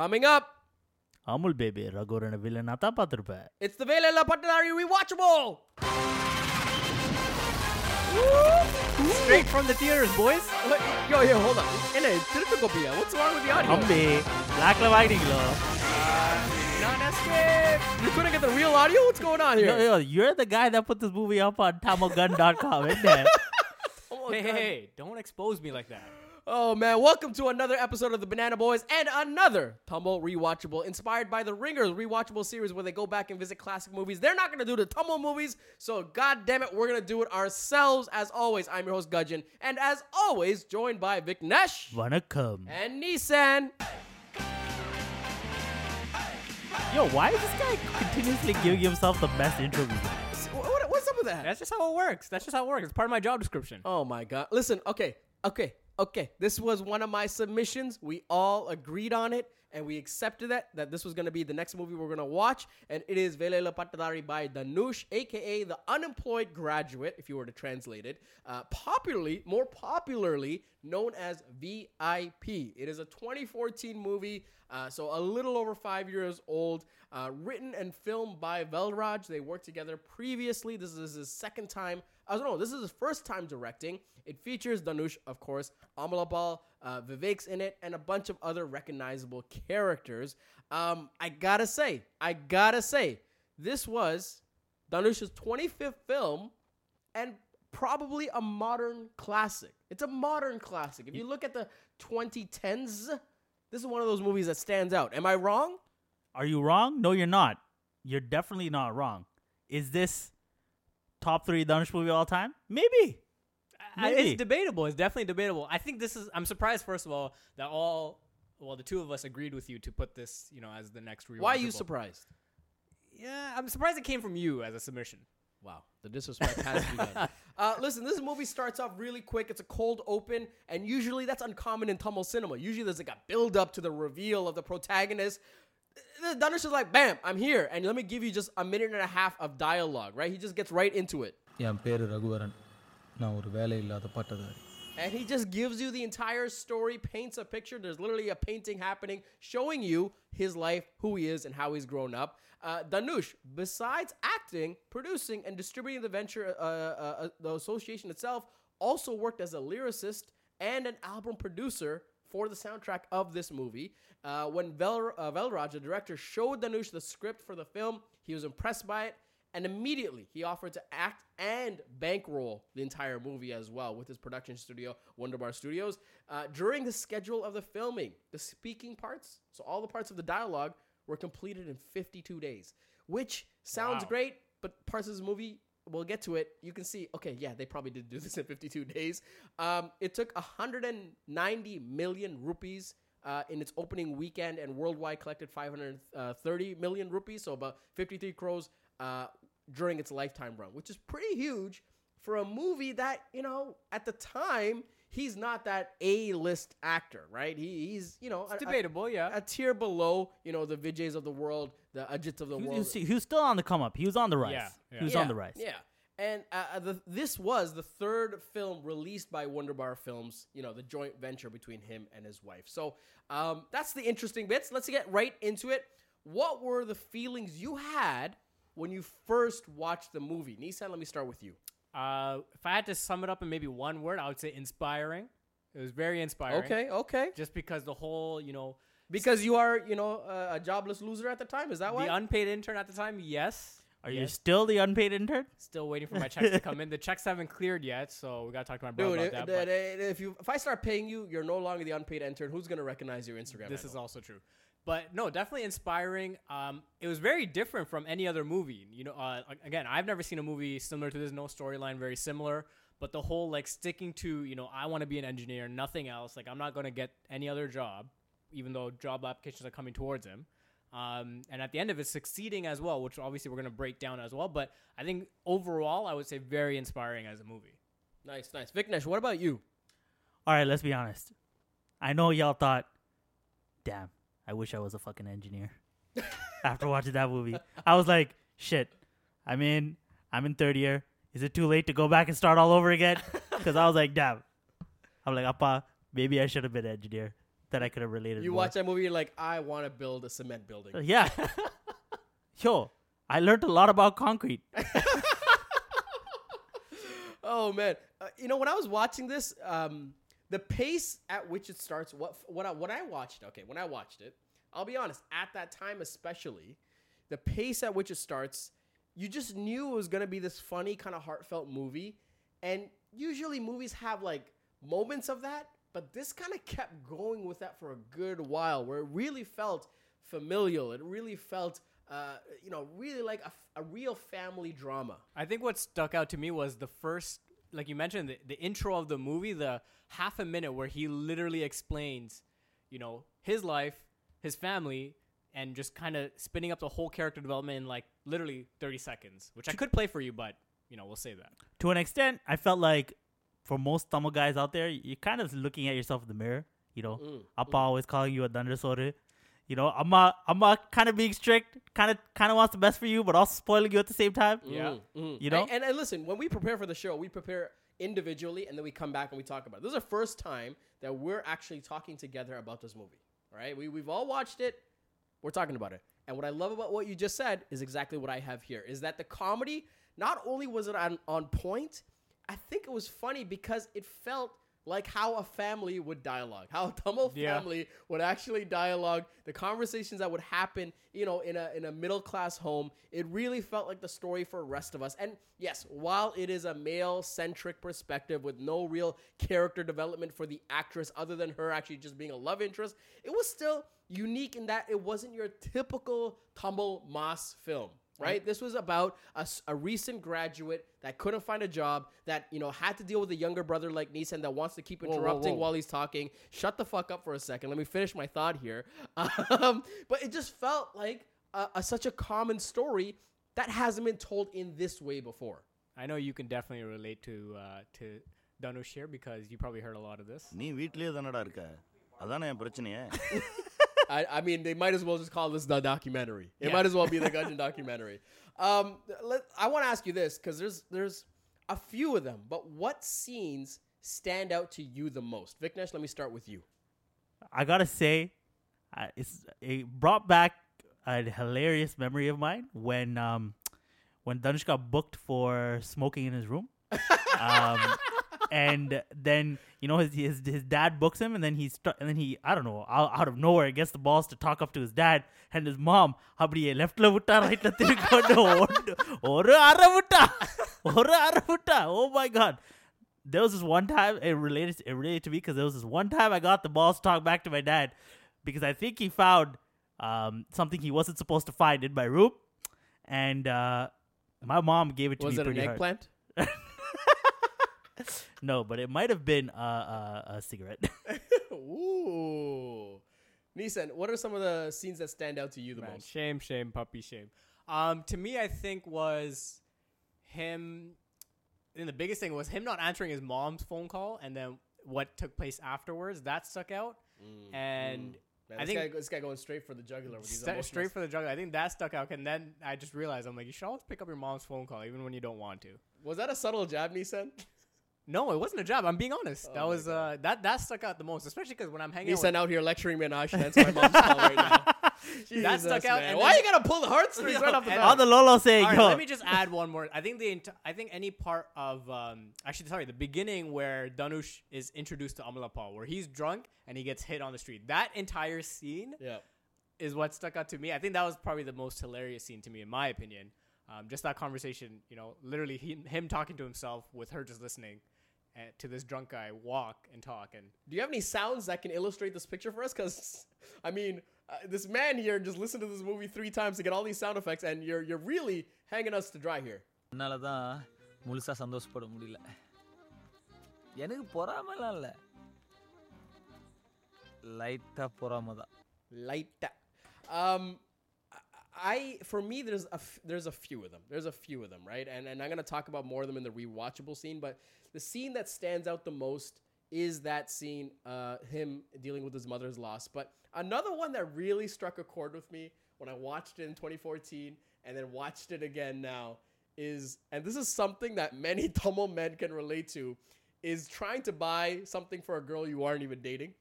Coming up, Amul baby Raghuvaran வில்லனா தான் பார்த்துருப்ப it's the Velaiilla Pattathari rewatchable. Watchable Straight from the theaters, boys. Yo, yo, hold on. என்ன திருட்டு கோப்பியா? What's wrong with the audio? Ambi, blackல வாங்கிட்டீங்களோ? Not escape. You couldn't get the real audio? What's going on here? Yo, yo, you're the guy that put this movie up on tamilgun.com, isn't it? oh, hey, hey, hey, don't expose me like that. Oh man, welcome to another episode of the Banana Boys and another Tamil Rewatchable, inspired by the Ringers Rewatchable series where they go back and visit classic movies. They're not gonna do the Tamil movies, so god damn it, we're gonna do it ourselves. As always, I'm your host Gudgeon, and as always, joined by Viknesh. come, And Nissan. Yo, why is this guy continuously giving himself the best intro what's up with that? That's just how it works. That's just how it works. It's part of my job description. Oh my god. Listen, okay, okay okay. This was one of my submissions. We all agreed on it and we accepted that that this was gonna be the next movie we're gonna watch. And it is Velaiilla Pattadhari by Dhanush, aka the unemployed graduate, if you were to translate it. Uh, popularly, more popularly known as VIP. It is a 2014 movie, uh, so a little over five years old. Uh, written and filmed by Velraj. They worked together previously. This is his second time. I don't know. This is his first time directing. It features Dhanush, of course, Amala Paul, uh, Vivek's in it, and a bunch of other recognizable characters. Um, I gotta say, I gotta say, this was Dhanush's 25th film, and probably a modern classic. It's a modern classic. If you look at the 2010s, this is one of those movies that stands out. Am I wrong? Are you wrong? No, you're not. You're definitely not wrong. Is this top three Dhanush movie of all time? Maybe. I- it's debatable. It's definitely debatable. I think this is. I'm surprised, first of all, that all. Well, the two of us agreed with you to put this, you know, as the next rewatchable. Why are you surprised? Yeah, I'm surprised it came from you as a submission. Wow, the disrespect has begun. Uh, listen, this movie starts off really quick. It's a cold open, and usually that's uncommon in Tamil cinema. Usually there's like a build up to the reveal of the protagonist the is like, bam, I'm here, and let me give you just a minute and a half of dialogue, right? He just gets right into it. and he just gives you the entire story, paints a picture. There's literally a painting happening, showing you his life, who he is, and how he's grown up. Uh, Dhanush, besides acting, producing, and distributing the venture, uh, uh, uh the association itself also worked as a lyricist and an album producer for the soundtrack of this movie. Uh, when Vel, uh, Velraj, the director, showed Dhanush the script for the film, he was impressed by it. And immediately he offered to act and bankroll the entire movie as well with his production studio, Wunderbar Studios. Uh, during the schedule of the filming, the speaking parts, so all the parts of the dialogue, were completed in 52 days, which sounds Wow. great, but parts of this movie, we'll get to it. You can see, okay, yeah, they probably did do this in 52 days. Um, it took 190 million rupees uh, in its opening weekend and worldwide collected 530 million rupees, so about 53 crores uh, during its lifetime run, which is pretty huge for a movie that, you know, at the time, he's not that A-list actor, right? He, he's, you know, a- It's a- debatable, yeah. a tier below, you know, the Vijay's of the world, the Ajiths of the He, world. was- he was still on the come up. He was on the rise. Yeah, yeah. He was yeah, on the rise. Yeah. And uh, uh, the, this was the third film released by Wunderbar Films, you know, the joint venture between him and his wife. So um, that's the interesting bits. Let's get right into it. What were the feelings you had when you first watched the movie? Nissan, let me start with you. Uh, if I had to sum it up in maybe one word, I would say inspiring. It was very inspiring. Okay, okay. Just because the whole, you know, Because you are, you know, uh, a jobless loser at the time. Is that why? the unpaid intern at the time, yes. Are you still the unpaid intern? Still waiting for my checks to come in. The checks haven't cleared yet, so we gotta talk to my brother Dude, about if, that. but- if you if I start paying you, you're no longer the unpaid intern. Who's gonna recognize your Instagram? this is also true but no definitely inspiring um it was very different from any other movie you know uh, again i've never seen a movie similar to this no storyline very similar but the whole like sticking to you know i want to be an engineer nothing else like i'm not going to get any other job even though job applications are coming towards him um, and at the end of it succeeding as well which obviously we're going to break down as well but i think overall i would say very inspiring as a movie nice, nice. Viknesh, what about you? All right, let's be honest. I know y'all thought, damn, I wish I was a fucking engineer. After watching that movie, I was like, shit. I'm in. I'm in third year. Is it too late to go back and start all over again? Because I was like, damn. I'm like, Appa, maybe I should have been an engineer. that I could have related. You more. watch that movie, you're like, I want to build a cement building. Uh, Yeah. Yo, I learned a lot about concrete. Oh man, uh, you know when I was watching this, um, the pace at which it starts. What what I, when I watched? Okay, when I watched it, I'll be honest. At that time, especially, the pace at which it starts, you just knew it was gonna be this funny kind of heartfelt movie. And usually movies have like moments of that, but this kind of kept going with that for a good while, where it really felt familial. It really felt, uh, you know, really like a, a real family drama. I think what stuck out to me was the first, like you mentioned, the, the intro of the movie, the half a minute where he literally explains, you know, his life, his family, and just kind of spinning up the whole character development in like literally 30 seconds, which I could play for you, but, you know, we'll save that. To an extent, I felt like for most Tamil guys out there, you're kind of looking at yourself in the mirror. You know, Mm, Appa always calling you a dandasore. You know, Amma, Amma kind of being strict, kind of, kind of wants the best for you, but also spoiling you at the same time. Yeah. Mm, mm. You know? and, and, and listen, when we prepare for the show, we prepare individually, and then we come back and we talk about it. This is the first time that we're actually talking together about this movie. Right? we we've all watched it. We're talking about it, and what I love about what you just said is exactly what I have here. Is that the comedy? Not only was it on on point, I think it was funny because it felt like how a family would dialogue, how a Tamil Yeah. family would actually dialogue, the conversations that would happen, you know, in a in a middle class home. It really felt like the story for the rest of us. And yes, while it is a male centric perspective with no real character development for the actress other than her actually just being a love interest, it was still unique in that it wasn't your typical Tamil Mas film right? This was about a, a recent graduate that couldn't find a job, that you know had to deal with a younger brother like Nissan that wants to keep interrupting whoa, whoa. while he's talking. Shut the fuck up for a second. Let me finish my thought here. Um, but it just felt like a, a, such a common story that hasn't been told in this way before. I know you can definitely relate to uh, to Dhanush here because you probably heard a lot of this. I, I mean, they might as well just call this the documentary. It Yeah. might as well be the Gundam documentary. Um, let, I want to ask you this because there's there's a few of them, but what scenes stand out to you the most? Viknesh, let me start with you. I gotta say, uh, it's it brought back a hilarious memory of mine when um when Dhanush got booked for smoking in his room. um, and then you know his, his his dad books him, and then he st- and then he I don't know out, out of nowhere gets the balls to talk up to his dad and his mom. அப்படியே லெஃப்ட்ல விட்டா ரைட்ல திருப்பி கொண்டு ஒன்று- ஒரு அரை விட்டா ஒரு அரை விட்டா oh my god there was this one time it related it related to me because there was this one time I got the balls to talk back to my dad because I think he found um, something he wasn't supposed to find in my room, and uh, my mom gave it to Was me it an pretty hard. eggplant? No, but it might have been uh, uh, a cigarette. Ooh. Nissan, what are some of the scenes that stand out to you the Man, most? shame, shame, puppy, shame. Um, to me, I think was him. And the biggest thing was him not answering his mom's phone call, and then what took place afterwards. That stuck out. Mm, And Man, I this, think- guy, this guy going straight for the jugular with these Sta- straight for the jugular. I think that stuck out. And then I just realized I'm like, you should always pick up your mom's phone call, even when you don't want to. Was that a subtle jab, Nissan? No, it wasn't a job. I'm being honest. Oh that was uh, that that stuck out the most, especially because when I'm hanging out. Nissan out here lecturing me on how I should answer my mom's call right now. That stuck Jesus, out, man. and Why then- you gotta pull the heartstrings right off the bat? All the Lolo saying, All right, yo, let me just add one more. I think the ent- I think any part of um actually sorry the beginning where Dhanush is introduced to Amalapal where he's drunk and he gets hit on the street. That entire scene yeah. is what stuck out to me. I think that was probably the most hilarious scene to me in my opinion. Um, just that conversation, you know, literally he, him talking to himself with her just listening to this drunk guy walk and talk and Do you have any sounds that can illustrate this picture for us? Because, I mean, uh, this man here just listened to this movie three times to get all these sound effects, and you're you're really hanging us to dry here. என்னால் தான் முழுசாக சந்தோஷப்பட முடியல எனக்கு பொறாமலாம் இல்லை லைட்டாக பொறாம தான் Light that. Um, I for me there's a f- there's a few of them. There's a few of them, right? And and I'm gonna talk about more of them in the rewatchable scene. But the scene that stands out the most is that scene, uh, him dealing with his mother's loss. But another one that really struck a chord with me when I watched it in 2014 and then watched it again now is, and this is something that many Tamil men can relate to, is trying to buy something for a girl you aren't even dating.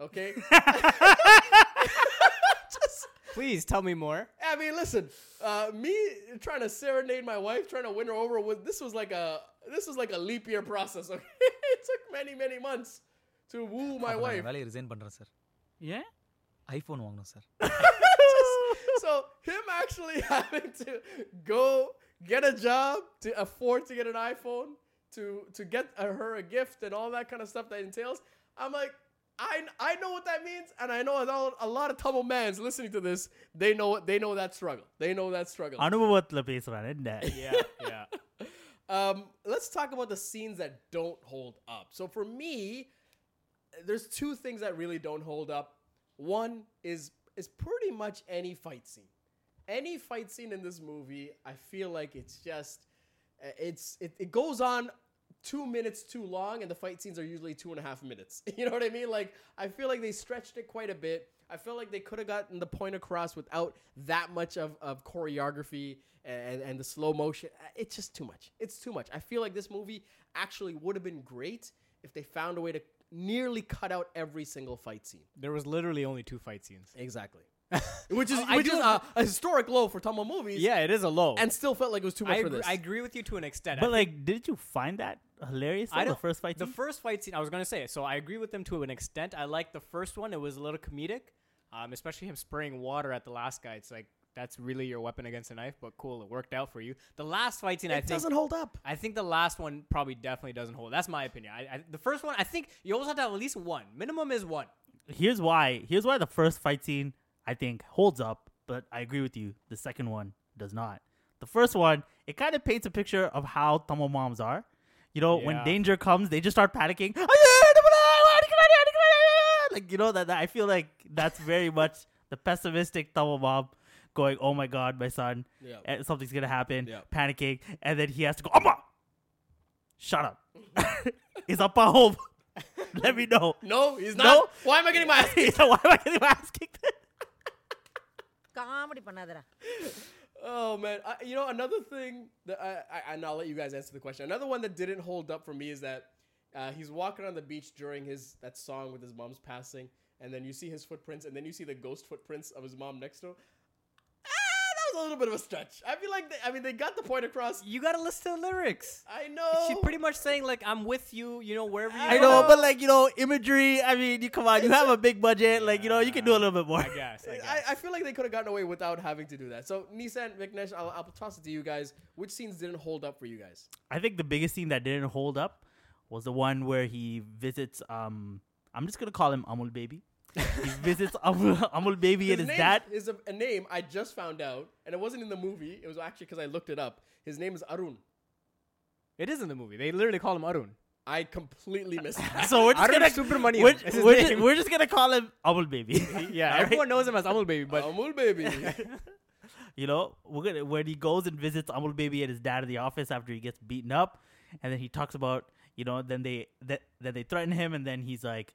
Okay. Please tell me more. I mean, listen, uh, me trying to serenade my wife, trying to win her over with this was like a this was like a leap year process. Okay, it took many many months to woo my அப்ப நான் wife. என் வேலையை resign பண்றேன் sir Yeah. IPhone வாங்கணும் sir so him actually having to go get a job to afford to get an iPhone to to get uh, her a gift and all that kind of stuff that entails. I'm like. I, I know what that means, and I know a lot, a lot of Tamil mans listening to this. They know what they know that struggle. They know that struggle. அனுபவத்துல பேசுறான் என்ன Yeah, yeah. Um, let's talk about the scenes that don't hold up. So for me, there's two things that really don't hold up. One is is pretty much any fight scene. Any fight scene in this movie, I feel like it's just uh, it's it, it goes on two minutes too long, and the fight scenes are usually two and a half minutes. You know what I mean? Like I feel like they stretched it quite a bit. I feel like they could have gotten the point across without that much of, of choreography and, and the slow motion. It's just too much. It's too much. I feel like this movie actually would have been great if they found a way to nearly cut out every single fight scene. There was literally only two fight scenes. Exactly. which is I which do is a, a historic low for Tamil movies. Yeah, it is a low. And still felt like it was too much I, for agree, this. I agree with you to an extent. I But think like, did you find that hilarious? I though, the don't- first fight scene? the scene? first fight scene, I was gonna say. So I agree with them to an extent. I like the first one; it was a little comedic, um, especially him spraying water at the last guy. It's like that's really your weapon against a knife, but cool, it worked out for you. The last fight scene, I it think, doesn't hold up. I think the last one probably definitely doesn't hold. That's my opinion. I, I, the first one, I think you always have to have at least one. Minimum is one. here's why. Here's why the first fight scene I think holds up, but I agree with you. The second one does not. The first one, it kind of paints a picture of how Tamil moms are. You know, when danger comes, they just start panicking. Like you know that, that I feel like that's very much the pessimistic Tamil mom going, "Oh my God, my son, Yeah. eh, something's gonna happen," Yeah. panicking, and then he has to go, "Amma, shut up, is Appa home? Let me know." No, he's No? not. Why am I getting my ass kicked? Why am I getting my ass kicked? Comedy பண்ணாதடா Oh man, I, you know another thing that I, I and I'll let you guys answer the question. Another one that didn't hold up for me is that uh, he's walking on the beach during his that song with his mom's passing, and then you see his footprints, and then you see the ghost footprints of his mom next to him. That was a little bit of a stretch. I feel like they, I mean they got the point across. You gotta listen to the lyrics. I know. She's pretty much saying like, "I'm with you," you know, wherever you I I go. know, but like you know, imagery. I mean, you come on, you have a big budget. Like you know, you can do a little bit more. I guess. I guess. I, I feel like they could have gotten away without having to do that. So Nissan, Vignesh, I'll, I'll toss it to you guys. Which scenes didn't hold up for you guys? I think the biggest scene that didn't hold up was the one where he visits. Um, I'm just gonna call him Amul Baby. He visits Amul, Amul Baby and his name dad. is a, a name I just found out, and it wasn't in the movie. It was actually because I looked it up. His name is Arun. it is in the movie. They literally call him Arun. I completely missed that. So we're just Arun gonna Subramaniam We're, is we're just, we're just gonna call him Amul Baby. Yeah, All right? everyone knows him as Amul Baby, but Amul baby. You know, we're gonna when he goes and visits Amul Baby and his dad in the office after he gets beaten up, and then he talks about you know then they that then they threaten him and then he's like,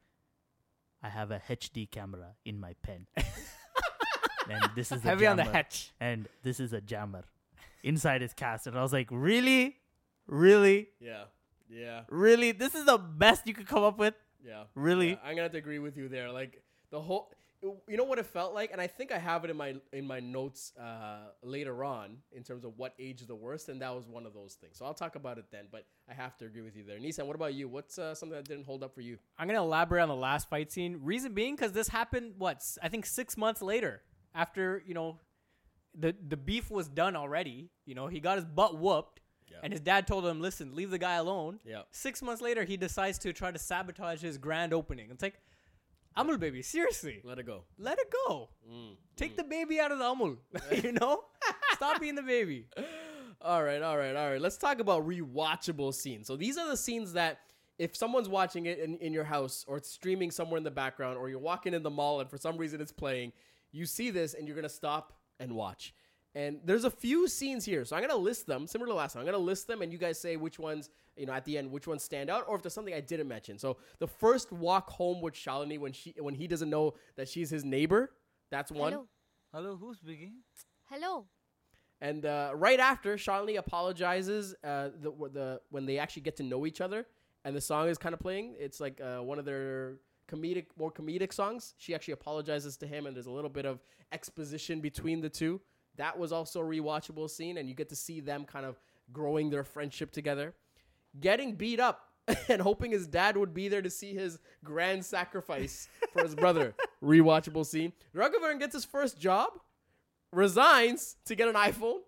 I have a HD camera in my pen, and this is a heavy on the hatch. and this is a jammer. Inside his cast, and I was like, really, really, yeah, yeah, really, this is the best you could come up with, yeah. really. Yeah, I'm gonna have to agree with you there. Like the whole, you know what it felt like, and I think I have it in my in my notes uh, later on in terms of what age is the worst, and that was one of those things. So I'll talk about it then. But I have to agree with you there. Nissan, what about you? What's uh, something that didn't hold up for you? I'm gonna elaborate on the last fight scene. Reason being, because this happened what i think six months later, after you know, the the beef was done already. You know, he got his butt whooped, Yeah. and his dad told him, "Listen, leave the guy alone." Yeah. Six months later, he decides to try to sabotage his grand opening. It's like, Amul baby, seriously, Let it go. let it go. Mm. Take the baby out of the Amul. you know, stop being the baby. All right, all right, all right. Let's talk about rewatchable scenes. So these are the scenes that if someone's watching it in, in your house or it's streaming somewhere in the background or you're walking in the mall and for some reason it's playing, you see this and you're going to stop and watch. And there's a few scenes here. So I'm going to list them, similar to last time. I'm going to list them and you guys say which ones, you know, at the end, which ones stand out or if there's something I didn't mention. So the first walk home with Shalini when she when he doesn't know that she's his neighbor, that's one. Hello. Hello, who's speaking? Hello. And uh, right after, Shalini apologizes. Uh, the, the when they actually get to know each other, and the song is kind of playing. It's like uh, one of their comedic, more comedic songs. She actually apologizes to him, and there's a little bit of exposition between the two. That was also a rewatchable scene, and you get to see them kind of growing their friendship together. Getting beat up and hoping his dad would be there to see his grand sacrifice for his brother. Rewatchable scene. Raghuvaran gets his first job, resigns to get an iPhone.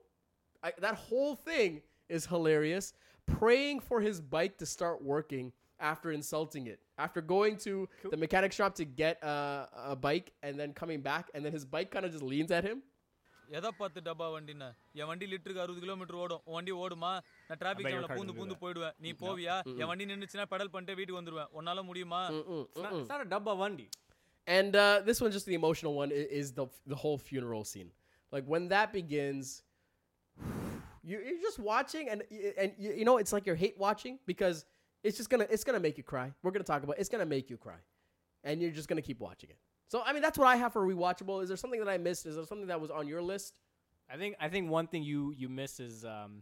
I, that whole thing is hilarious. Praying for his bike to start working after insulting it. After going to the mechanic shop to get uh, a bike and then coming back, and then his bike kind of just leans at him. எதை பார்த்து டப்பா வண்டின்னா என் வண்டி லிட்டருக்கு அறுபது kilometre ஓடும் உன் வண்டி ஓடுமா நான் traffic I bet your ஜாம்ல car பூந்து can do பூந்து that. போயிடுவேன் நீ போவியா என் வண்டி நின்னுச்சுன்னா பெடல் பண்ணிட்டு வீட்டுக்கு வந்துருவேன் உன்னால முடியுமா Mm-mm, It's not, mm-mm. it's not a Dabba Vandi. And uh, this one, just the emotional one, i- is the the whole funeral scene. Like when that begins, you, you're just watching, and y- and you, you know it's like you're hate watching because it's just gonna it's gonna make you cry. We're gonna talk about it's gonna make you cry, and you're just gonna keep watching it. So I mean that's what I have for rewatchable. Is there something that I missed? Is there something that was on your list? I think I think one thing you you miss is um,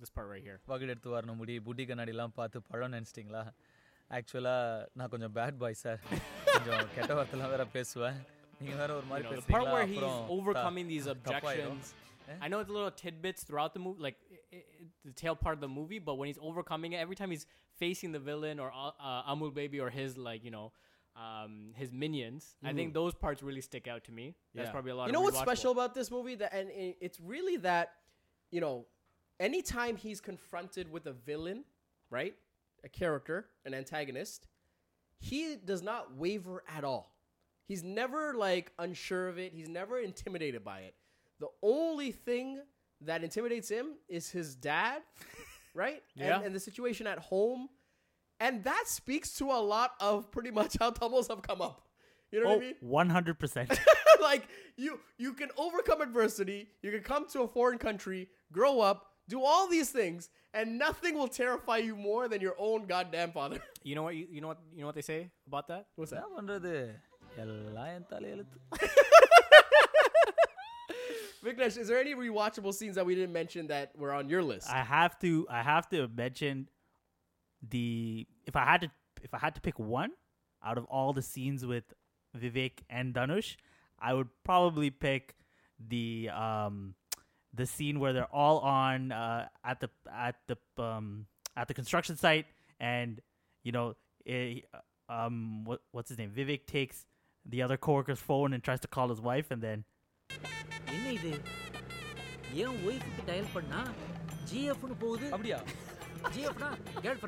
this part right here. Bucket எடுத்து வரணும் முடி புட்டி கண்ணாடிலாம் பார்த்து பழம் நினச்சிட்டிங்களா ஆக்சுவலாக நான் கொஞ்சம் bad bye sir கொஞ்சம் கெட்ட வார்த்தைலாம் வேற பேசுவேன் நீங்கள் வேற ஒரு You மாதிரி know, the part பேசுறீங்களா where he's அப்புறம் overcoming these தப்பாயிடும். objections. I know it's little tidbits throughout the movie, like i i the tail part of the movie. But when he's overcoming it, every time he's facing the villain or uh, uh, Amul Baby or his like you know um, his minions, I think those parts really stick out to me. That's probably a lot. You of know what's special about this movie? That and it's really that, you know, anytime he's confronted with a villain, right, a character, an antagonist, he does not waver at all. He's never like unsure of it. He's never intimidated by it. The only thing that intimidates him is his dad, right? Yeah. And, and the situation at home. And that speaks to a lot of pretty much how Tamils have come up. You know oh, what I oh, mean? One hundred percent. Like you, you can overcome adversity. You can come to a foreign country, grow up, do all these things, and nothing will terrify you more than your own goddamn father. You know what? You, you know what? You know what they say about that? What's that? Viknesh, is there any rewatchable scenes that we didn't mention that were on your list? I have to. I have to mention the if I had to if I had to pick one out of all the scenes with Vivek and Dhanush, I would probably pick the um, the scene where they're all on uh, at the at the um, at the construction site, and you know, it, um, what what's his name? Vivek takes the other coworker's phone and tries to call his wife, and then. அப்படியா ಜಿಎಫ್ನ girl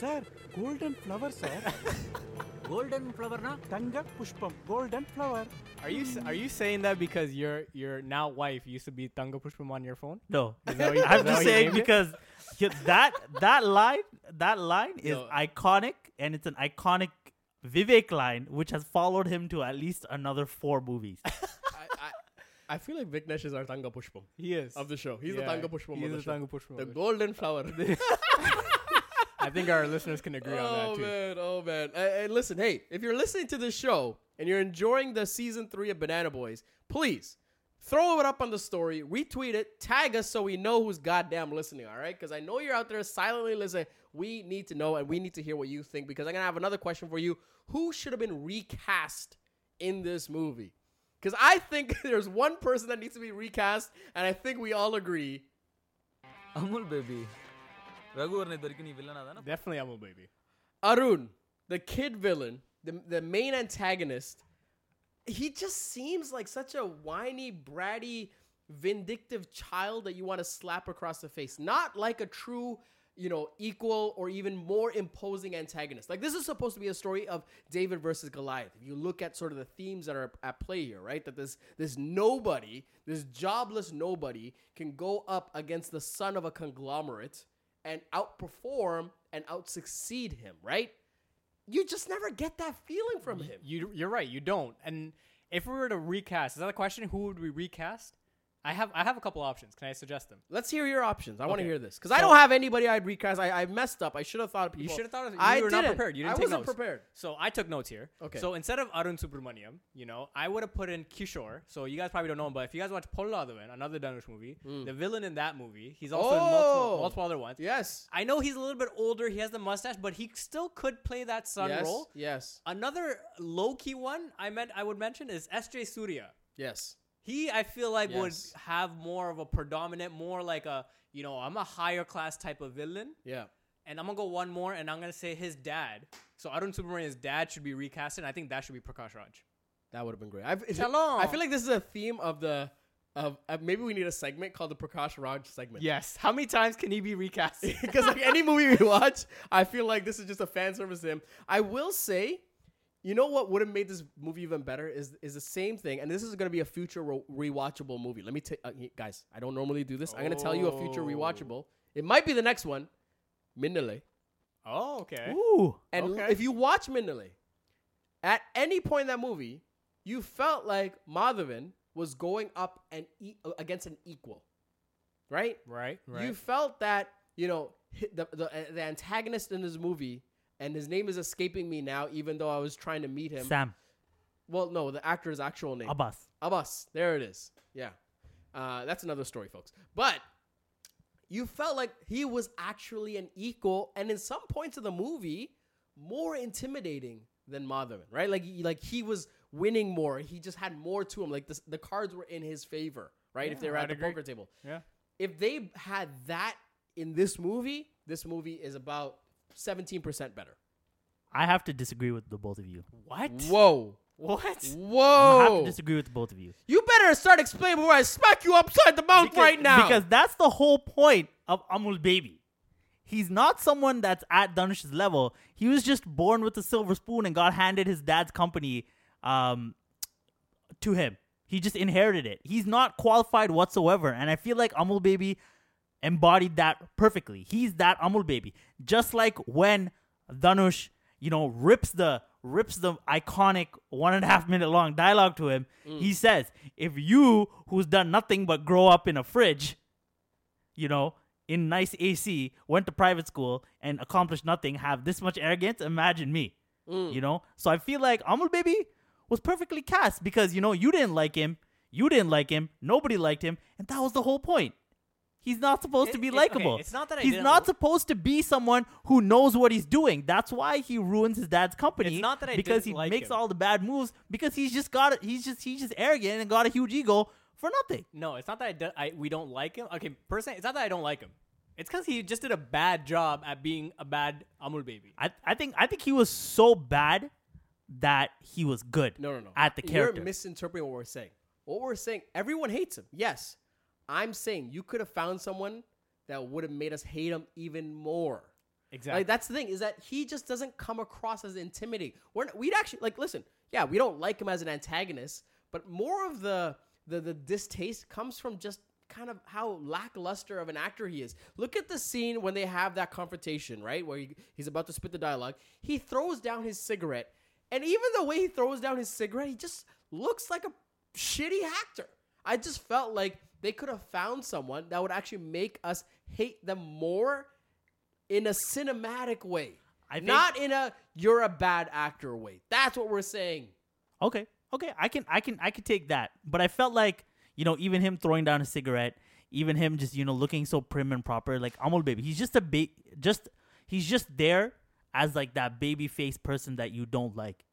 sir. Golden flower, sir. Golden flower ಫ್ಲವರ್ನ Tanga ಪುಷ್ಪಂ Golden flower. Are you are you saying that because your your now wife used to be Tanga Pushpam on your phone? No, you- I'm just saying it? because that that line that line is iconic, and it's an iconic Vivek line, which has followed him to at least another four movies. I, I, I feel like Viknesh is our Tanga Pushpam He is of the show. He's the Tanga Pushpam of the show. Tanga Pushpam. the golden flower. I think our listeners can agree on that oh, too. Man, oh man! hey listen, hey, if you're listening to this show and you're enjoying the season three of Banana Boys, please throw it up on the story, retweet it, tag us so we know who's goddamn listening, all right? Because I know you're out there silently listening. We need to know and we need to hear what you think because I'm going to have another question for you. Who should have been recast in this movie? Because I think there's one person that needs to be recast, and I think we all agree. Amul Baby. Raghuvaran இது வரைக்கும் நீ வில்லனா தானே Definitely Amul Baby. Arun, the kid villain, the, the main antagonist, he just seems like such a whiny, bratty, vindictive child that you want to slap across the face. Not like a true, you know, equal or even more imposing antagonist. Like this is supposed to be a story of David versus Goliath. If you look at sort of the themes that are at play here, right? That this this nobody, this jobless nobody can go up against the son of a conglomerate and outperform and outsucceed him, right? You just never get that feeling from him. You you're right. You don't. And if we were to recast, is that a question? Who would we recast? I have I have a couple options. Can I suggest them? Let's hear your options. I want to Okay. hear this because I So- don't have anybody I'd recast. I, I messed up. I should have thought of people. You should have thought of. You I were not didn't. prepared. You didn't I take wasn't notes. prepared. So I took notes here. Okay. So instead of Arun Subramaniam, you know, I would have put in Kishore. So you guys probably don't know him, but if you guys watch Polladhavan, another Dhanush movie, hmm. the villain in that movie, he's also in Oh. multiple, multiple other ones. Yes. I know he's a little bit older. He has the mustache, but he still could play that son yes. role. Yes. Another low key one I meant I would mention is S.J. Surya. Yes. He, I feel like, would have more of a predominant, more like a, you know, I'm a higher class type of villain. Yeah. And I'm gonna go one more, and I'm gonna say his dad. So Arun Subramanian's dad should be recast, and I think that should be Prakash Raj. That would have been great. I've, I feel like this is a theme of the of uh, maybe we need a segment called the Prakash Raj segment. Yes. How many times can he be recast? Because like any movie we watch, I feel like this is just a fan service to him. I will say, you know what would have made this movie even better is is the same thing, and this is going to be a future ro- rewatchable movie. Let me tell uh, guys, I don't normally do this. I'm going to tell you a future Oh. rewatchable. It might be the next one, Minnale. oh, okay. Ooh. And Okay. if you watch Minnale, at any point in that movie, you felt like Madhavan was going up and e- against an equal, right? Right. Right. You felt that you know the, the uh, the antagonist in this movie, and his name is escaping me now, even though I was trying to meet him. Sam Well, no, the actor's actual name. Abbas. Abbas. There it is. Yeah. Uh, that's another story, folks. But you felt like he was actually an equal, and in some points of the movie, more intimidating than Madhavan, right? Like, he- like he was winning more. He just had more to him. Like the, the cards were in his favor, right? if they were at I'd the agree. poker table. yeah. If they had that in this movie, this movie is about 17% better. I have to disagree with the both of you. What? Whoa. What? Whoa. I have to disagree with the both of you. You better start explaining before I smack you upside the mouth Because- right now. Because that's the whole point of Amul Baby. He's not someone that's at Dhanush's level. He was just born with a silver spoon and got handed his dad's company um, to him. He just inherited it. He's not qualified whatsoever. And I feel like Amul Baby embodied that perfectly. He's that Amul Baby. Just like when Dhanush, you know, rips the rips the iconic one and a half minute long dialogue to him. Mm. He says, "If you, who's done nothing but grow up in a fridge, you know, in nice AC, went to private school and accomplished nothing, have this much arrogance, imagine me." Mm. You know, so I feel like Amul Baby was perfectly cast because you know you didn't like him, you didn't like him, nobody liked him, and that was the whole point. He's not supposed to It- be it- okay, likable. it's not that I he's didn't not l- supposed to be someone who knows what he's doing. That's why he ruins his dad's company. It's not that I because didn't he like makes him. all the bad moves because he's just got it. He's just he's just arrogant and got a huge ego for nothing. No, it's not that I, do- I we don't like him. Okay, personally, it's not that I don't like him. It's because he just did a bad job at being a bad Amul baby. I I think I think he was so bad that he was good. No, no, no. At the character. You're misinterpreting what we're saying. What we're saying, everyone hates him. Yes. I'm saying you could have found someone that would have made us hate him even more. Exactly. Like that's the thing is that he just doesn't come across as intimidating. We're not, we'd actually like listen. Yeah, we don't like him as an antagonist, but more of the the the distaste comes from just kind of how lackluster of an actor he is. Look at the scene when they have that confrontation, right? Where he, he's about to spit the dialogue. He throws down his cigarette, and even the way he throws down his cigarette, he just looks like a shitty actor. I just felt like they could have found someone that would actually make us hate them more in a cinematic way. I think- not in a you're a bad actor way. That's what we're saying. Okay, okay, I can, I can, I can take that. But I felt like you know, even him throwing down a cigarette, even him just you know looking so prim and proper, like Amul baby. He's just a ba- just he's just there as like that baby face person that you don't like.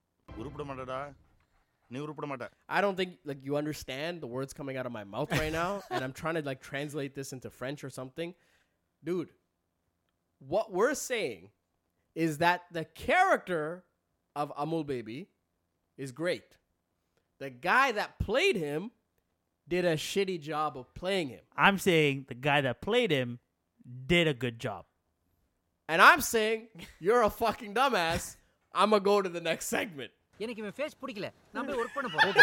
உருப்பிட மாட்டடா நீ உருப்பிட மாட்ட I don't think like you understand the words coming out of my mouth right now, and I'm trying to like translate this into French or something. Dude, what we're saying is that the character of Amul Baby is great. The guy that played him did a shitty job of playing him. I'm saying the guy that played him did a good job. And I'm saying you're a fucking dumbass. I'm gonna go to the next segment. எனக்கு இவன் face பிடிக்கல நம்ம work பண்ண போறோம்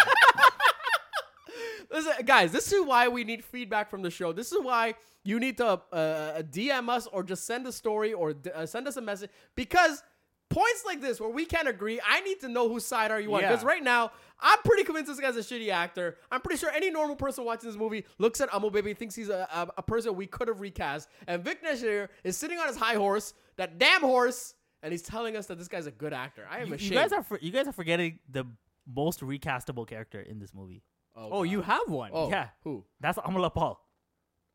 guys, this is why we need feedback from the show. This is why you need to uh, uh DM us or just send a story or d- uh, send us a message because points like this where we can't agree, I need to know whose side are you on. Because yeah. right now, I'm pretty convinced this guy's a shitty actor. I'm pretty sure any normal person watching this movie looks at Amul Baby thinks he's a, a, a person we could have recast. And Vic Nashir is sitting on his high horse, that damn horse and he's telling us that this guy's a good actor. I am You, ashamed. you guys are for, you guys are forgetting the most recastable character in this movie. Oh, oh you have one. Oh, yeah. Who? That's Amala Paul.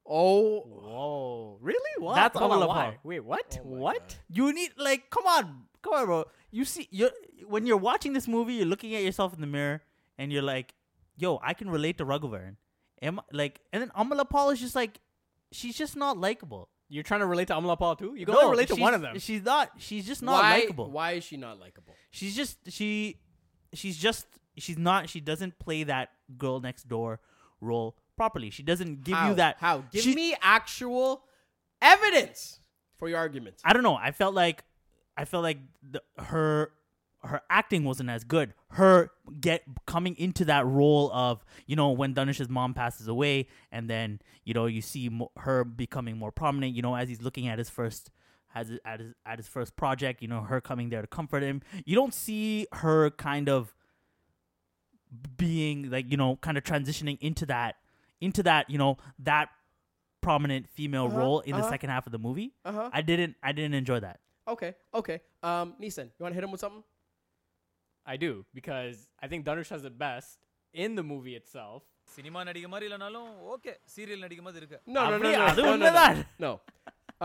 Oh, Whoa. Really? What? That's Hold Amala? Paul. Wait, what? Oh what? God. You need like come on, come on, bro. You see, you when you're watching this movie, you're looking at yourself in the mirror, and you're like, "Yo, I can relate to Raghuvaran." Am like, and then Amala Paul is just like, she's just not likable. You're trying to relate to Amala Paul too? You can No, only relate to one of them. She's not. She's just not why? likable. Why is she not likable? She's just she. She's just she's not. She doesn't play that girl next door role properly. She doesn't give How? you that. How? Give she- me actual evidence for your arguments. I don't know. I felt like I felt like the, her her acting wasn't as good. Her get coming into that role of you know when Dhanush's mom passes away, and then you know you see mo- her becoming more prominent. You know as he's looking at his first. Has at his at his first project, you know her coming there to comfort him. You don't see her kind of being like you know kind of transitioning into that into that you know that prominent female Uh-huh, role in the uh-huh. second half of the movie. Uh huh. I didn't I didn't enjoy that. Okay. Okay. Um, Nissan, you want to hit him with something? I do because I think Dhanush has the best in the movie itself. Cinema nadi மாதிரி இல்லனாலும் okay serial நடிக்கும் போது No, no, no, no, no, no, no, no. no.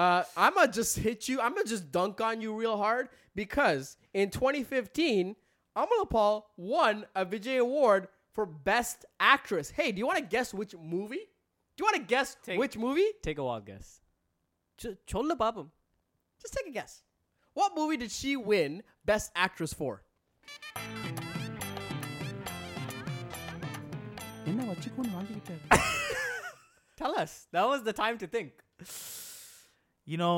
Uh, I'm gonna just hit you. I'm gonna just dunk on you real hard because in 2015, Amala Paul won a Vijay Award for Best Actress. Hey, do you want to guess which movie? Do you want to guess Take- which movie? Take a wild guess. Ch- Cholla Babam. Just take a guess. What movie did she win Best Actress for? என்ன வச்சுக்கோன்னு வாங்கிக்கிட்டாரு Tell us. That was the time to think. You know,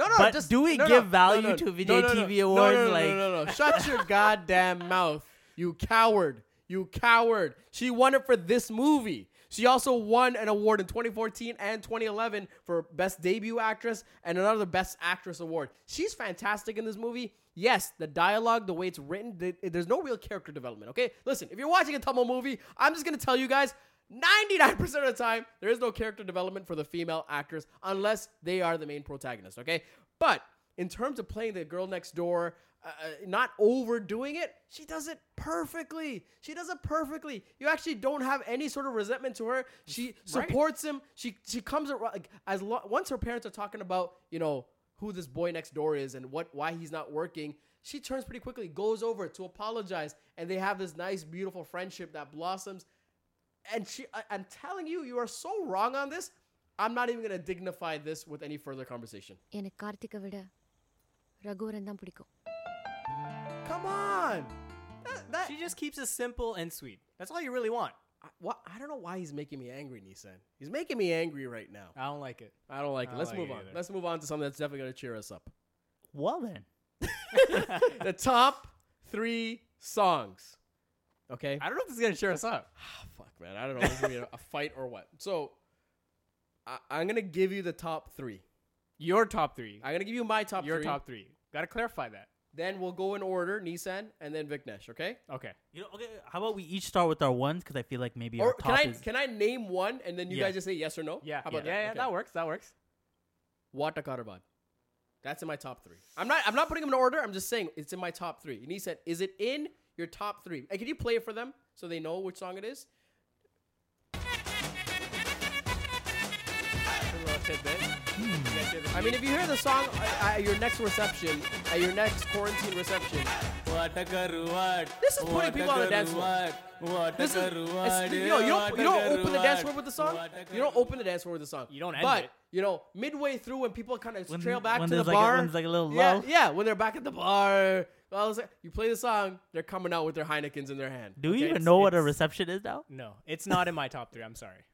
No, no, But just do we no, give no, value no, no, to no, Vijay no, no, TV no, awards? No, no, Like- no, no, no. Shut your goddamn mouth, you coward. You coward. She won it for this movie. She also won an award in 2014 and 2011 for Best Debut Actress and another Best Actress award. She's fantastic in this movie. Yes, the dialogue, the way it's written, there's no real character development, okay? Listen, if you're watching a Tamil movie, I'm just to tell you guys 99% of the time, there is no character development for the female actors unless they are the main protagonist, okay? But in terms of playing the girl next door, uh, uh, not overdoing it, she does it perfectly. She does it perfectly. You actually don't have any sort of resentment to her. She supports him. She she comes around like, as lo- once her parents are talking about you know who this boy next door is and what why he's not working. She turns pretty quickly, goes over to apologize, and they have this nice, beautiful friendship that blossoms. And she, I, I'm telling you, you are so wrong on this. I'm not even gonna dignify this with any further conversation. எனக்கு கார்த்திகை விட ரகுவரன் தான் பிடிக்கும் Come on. That, that, She just keeps it simple and sweet. That's all you really want. I, what, I don't know why he's making me angry, Nissan. He's making me angry right now. I don't like it. I don't like I it. don't Let's like move it on. Let's move on to something that's definitely going to cheer us up. well then, the top three songs. Okay. I don't know if this is gonna cheer us up. Ah, fuck, man. I don't know if it's going to be a fight or what. So, I, I'm going to give you the top three. Your top three. I'm going to give you my top Your three. top three. Gotta clarify that. Then we'll go in order Nissan and then Viknesh, okay? Okay. you know, okay. How about we each start with our ones because I feel like maybe Or our can top I is can I name one and then you Yeah. guys just say yes or no? Yeah. How about yeah, that? yeah, Okay. that works. That works. What a Karvaad. That's in my top three. I'm not. I'm not putting them in order. I'm just saying it's in my top three. And he said, "Is it in your top three? And can you play it for them so they know which song it is? I mean, if you hear the song at your next reception, at your next quarantine reception, what? this is putting people on the dance floor. What This is it's, you know you don't you don't open the dance floor with the song. You don't open the dance floor with the song. You don't end But it. you know, midway through when people kind of When- trail back when to the there's like a- bar, when like a little yeah, yeah, when they're back at the bar, well, like, you play the song, they're coming out with their Heinekens in their hand. Do we okay? even know what a reception is now? No, it's not in my top three. I'm sorry.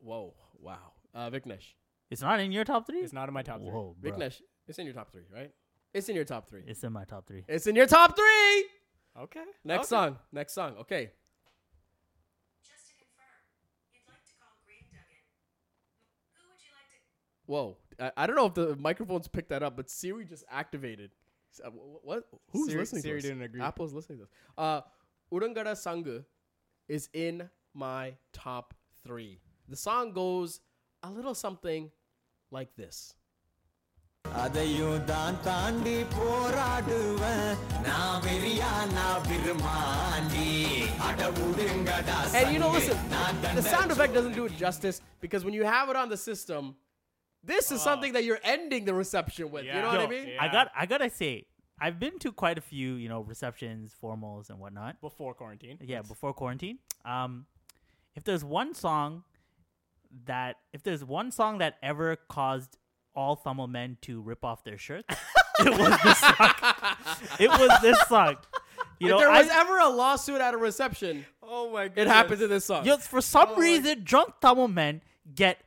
Whoa, wow, uh, Viknesh, It's not in your top three. It's not in my top three. Whoa, bro. Viknesh, it's in your top three, right? It's in your top three. It's in my top three. It's in your top three. Okay. Next Okay. song. Next song. Okay. Just to confirm, you'd like to call Green Duggan. Who would you like to? Whoa. I, I don't know if the microphones picked that up, but Siri just activated. Uh, What? Who's Siri- listening Siri to us? didn't agree. Apple's listening to us. Uh, Udhungada Sangu is in my top three. The song goes a little something like this. அதையும் தான் தாண்டி போராடுவேன் நான் வெறியா நான் விரும்மாண்டி அட விடுங்கடா And you know, சங்கு. listen, நான் the தன்னை sound effect doesn't do it justice because when you have it on the system, this is something that you're ending the reception with. You know what I Yo, mean? I got I gotta say, I've been to quite a few, you know, receptions, formals, and whatnot. Before quarantine. Yeah, before quarantine. Um, if there's one song that if there's one song that ever caused all Tamil men to rip off their shirts, it was this song. it was this song. You if know, there was I- ever a lawsuit at a reception, Oh my god, it happened to this song. Yo, for some oh reason, drunk Tamil men get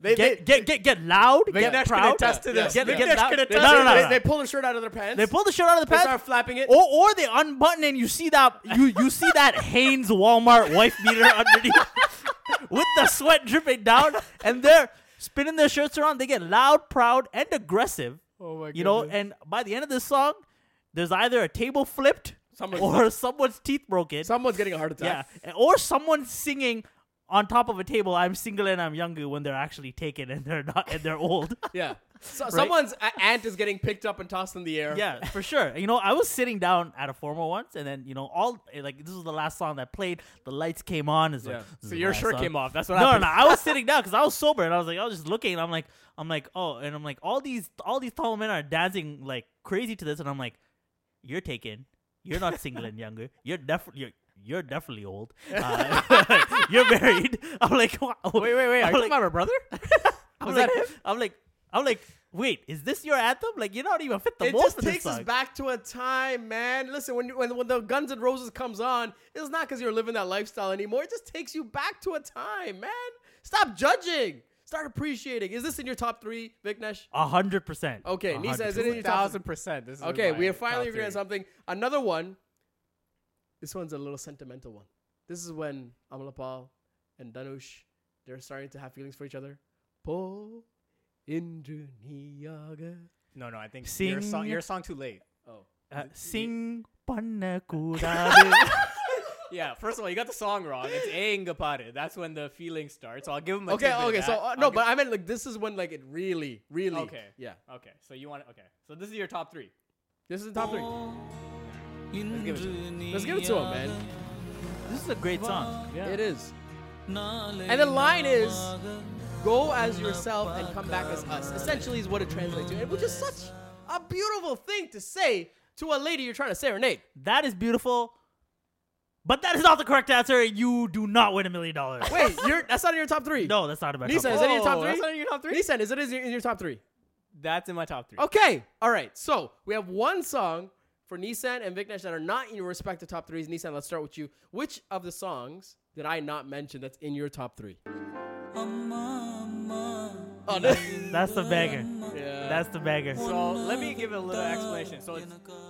They, get, they, get get get loud, get Viknesh can proud, attest to this. Get, Viknesh get loud. can No, attest no, to no, they, no. they pull the shirt out of their pants. They pull the shirt out of the pants. they pants, start flapping it. or or they unbutton and you see that you you see that Hanes Walmart wife beater underneath with the sweat dripping down, and they're spinning their shirts around. They get loud, proud, and aggressive. Oh my god. You know, and by the end of this song, there's either a table flipped Someone- or someone's teeth broken. Someone's getting a heart attack. Yeah, or someone singing on top of a table. I'm single and I'm younger when they're actually taken and they're not and they're old. Yeah. So, Someone's a- ant is getting picked up and tossed in the air. yeah, for sure. You know, I was sitting down at a formal once, and then you know, all like this was the last song that played. The lights came on. Like Yeah. this So your shirt song. came off. That's what No, no, happened. no. I was sitting down because I was sober, and I was like, I was just looking, and I'm like, I'm like, oh, and I'm like, all these, all these tall men are dancing like crazy to this, and I'm like, you're taken. You're not single and younger. You're definitely. You're, you're definitely old. Uh, you're married. I'm like, wait, Wait, wait, wait. Are I'm you like, talking about her brother? I'm Was like, that him? I'm like, I'm like, wait, is this your anthem? Like, you're not even fit the It most just for this takes us song. back to a time, man. Listen, when, when when the Guns N' Roses comes on, it's not because you're living that lifestyle anymore. It just takes you back to a time, man. Stop judging. Start appreciating. Is this in your top three, Viknesh? A hundred percent. Okay, A Nisa, is it in your top Thousand percent. This is Okay, we are finally top agreeing on something. Another one. This one's a little sentimental one. This is when Amala Paul and Dhanush they're starting to have feelings for each other. Po Indru Neeyaga. No, no. I think your song. Your song too late. Oh. Uh, sing panna. Yeah. First of all, you got the song wrong. It's Engapare. That's when the feeling starts. So I'll give him a Okay, tidbit of okay. So that. uh, I'll no, give- but I meant like this is when like it really, really. Okay. Yeah. Okay. So you want okay. So this is your top three. This is the top three. Let's give it to him. Let's give it to him, man. this is a great song. Yeah. It is. And the line is, "Go as yourself and come back as us." Essentially, is what it translates to, and which is such a beautiful thing to say to a lady you're trying to serenade. That is beautiful. But that is not the correct answer. You do not win a million dollars. Wait, you're that's not in your top three. No, that's not about Nissan, is that in your top Oh, three? that's not in your top three? Nissan, is it in your, in your top three? That's in my top three. Okay, all right. So we have one song for Nissan and Viknesh that are not in your respective top threes. Nissan, let's start with you. Which of the songs did I not mention that's in your top three? Oh, no. That's the beggar. yeah. That's the beggar. So let me give a little explanation. So it's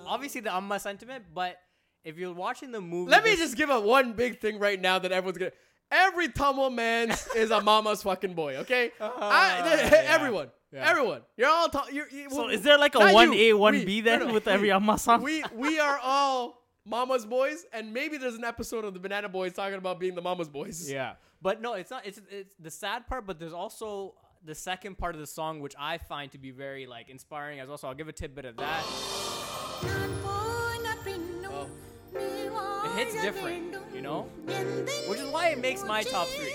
obviously the Amma sentiment, but if you're watching the movie, Let me just give a one big thing right now that everyone's gonna. Every Tamil man is a mama's fucking boy. Okay, uh-huh. I, everyone, Yeah. everyone. You're all. Ta- you're, you, So is there like a one A, one B no, then no. with every Amma song? we we are all mama's boys, and maybe there's an episode of the Banana Boys talking about being the mama's boys. Yeah, but no, it's not. It's it's the sad part, but there's also the second part of the song, which I find to be very like inspiring as well. So I'll give a tidbit of that. Oh. It hits different, you know, which is why it makes my top three.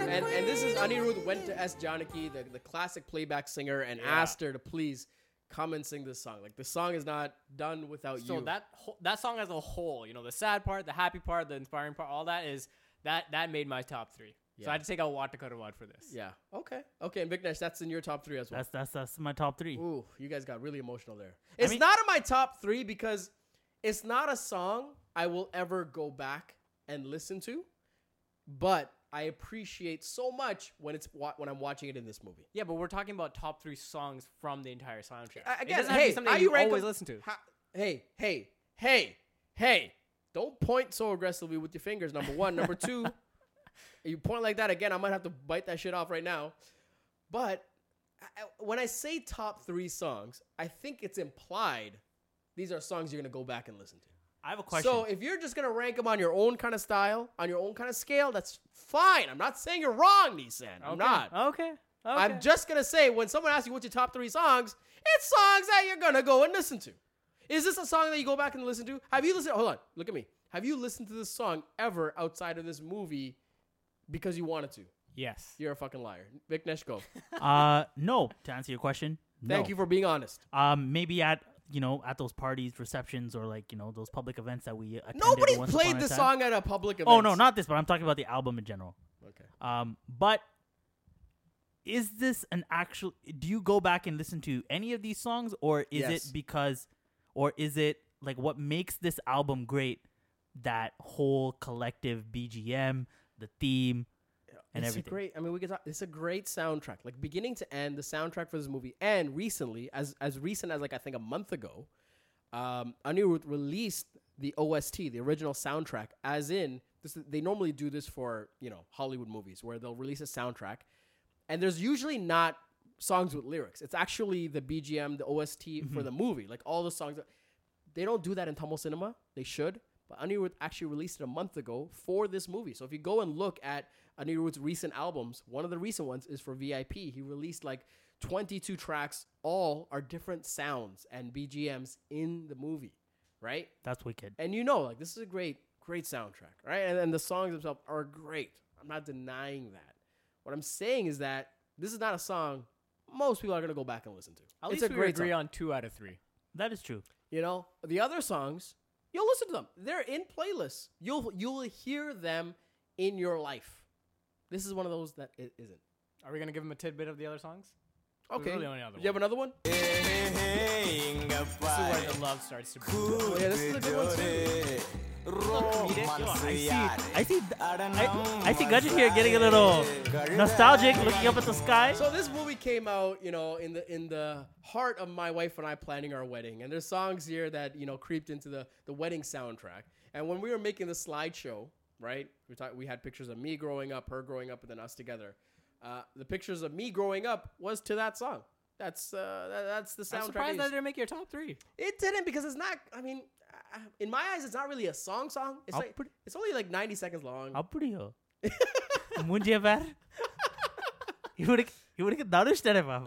And and this is Anirudh went to S Janaki, the, the classic playback singer, and Yeah. asked her to please come and sing this song. Like the song is not done without So you. So that whole, that song as a whole, you know, the sad part, the happy part, the inspiring part, all that is that that made my top three. Yeah. So I had to take out What a Karvaad for this. yeah. Okay. Okay. And Viknesh, that's in your top three as well. That's that's that's my top three. Ooh, you guys got really emotional there. It's mean- not in my top three because it's not a song I will ever go back and listen to, but I appreciate so much when it's wa- when I'm watching it in this movie. Yeah, but we're talking about top three songs from the entire soundtrack. I- it again, doesn't have to hey, be something how you, you rank always them- listen to. Ha- hey, hey, hey, hey! Don't point so aggressively with your fingers. Number one, number two. you point like that again, I might have to bite that shit off right now. But I- when I say top three songs, I think it's implied these are songs you're gonna go back and listen to. I have a question. So if you're just gonna rank them on your own kind of style, on your own kind of scale, that's fine. I'm not saying you're wrong, Nissan. I'm Okay. not. Okay. okay. I'm just gonna say when someone asks you what's your top three songs, it's songs that you're gonna go and listen to. Is this a song that you go back and listen to? Have you listened? Hold on, look at me. Have you listened to this song ever outside of this movie because you wanted to? yes. You're a fucking liar. Viknesh, go. uh, no. To answer your question, Thank you for being honest. Um, maybe at you know at those parties, receptions, or like you know those public events that we attended. Nobody once played upon a time. song at a public event. Oh no, not this, but I'm talking about the album in general. Okay. Um, but is this an actual? Do you go back and listen to any of these songs, or is Yes. it because, or is it like what makes this album great? That whole collective BGM, the theme, and it's everything. a great. I mean, we could talk. It's a great soundtrack, like beginning to end. The soundtrack for this movie, and recently, as as recent as like I think a month ago, um, Anirudh released the OST, the original soundtrack, as in this. They normally do this for you know Hollywood movies, where they'll release a soundtrack, and there's usually not songs with lyrics. It's actually the BGM, the OST for mm-hmm. the movie, like all the songs. They don't do that in Tamil cinema. They should. But Anirudh actually released it a month ago for this movie. So if you go and look at Anirudh's recent albums, one of the recent ones is for VIP. He released like 22 tracks. All are different sounds and BGMs in the movie, right? That's wicked. And you know, like this is a great, great soundtrack, right? And, and the songs themselves are great. I'm not denying that. What I'm saying is that this is not a song most people are gonna go back and listen to. At it's least a we great agree song. on two out of three. That is true. You know, the other songs, you'll listen to them. They're in playlists. You'll you'll hear them in your life. This is one of those that it isn't. Are we gonna give them a tidbit of the other songs? Okay. Really only other you one. have another one? This is where the love starts to. Oh, yeah, this is a good one too. I see, I, I see Gudget here getting a little nostalgic, looking up at the sky. So this movie came out, you know, in the in the heart of my wife and I planning our wedding, and there's songs here that you know creeped into the the wedding soundtrack. And when we were making the slideshow, right, we talk, we had pictures of me growing up, her growing up, and then us together. Uh, the pictures of me growing up was to that song. That's uh, that, that's the soundtrack. I'm surprised that didn't make your top three. It didn't because it's not. I mean, in my eyes, it's not really a song song. It's like it's only like 90 seconds long.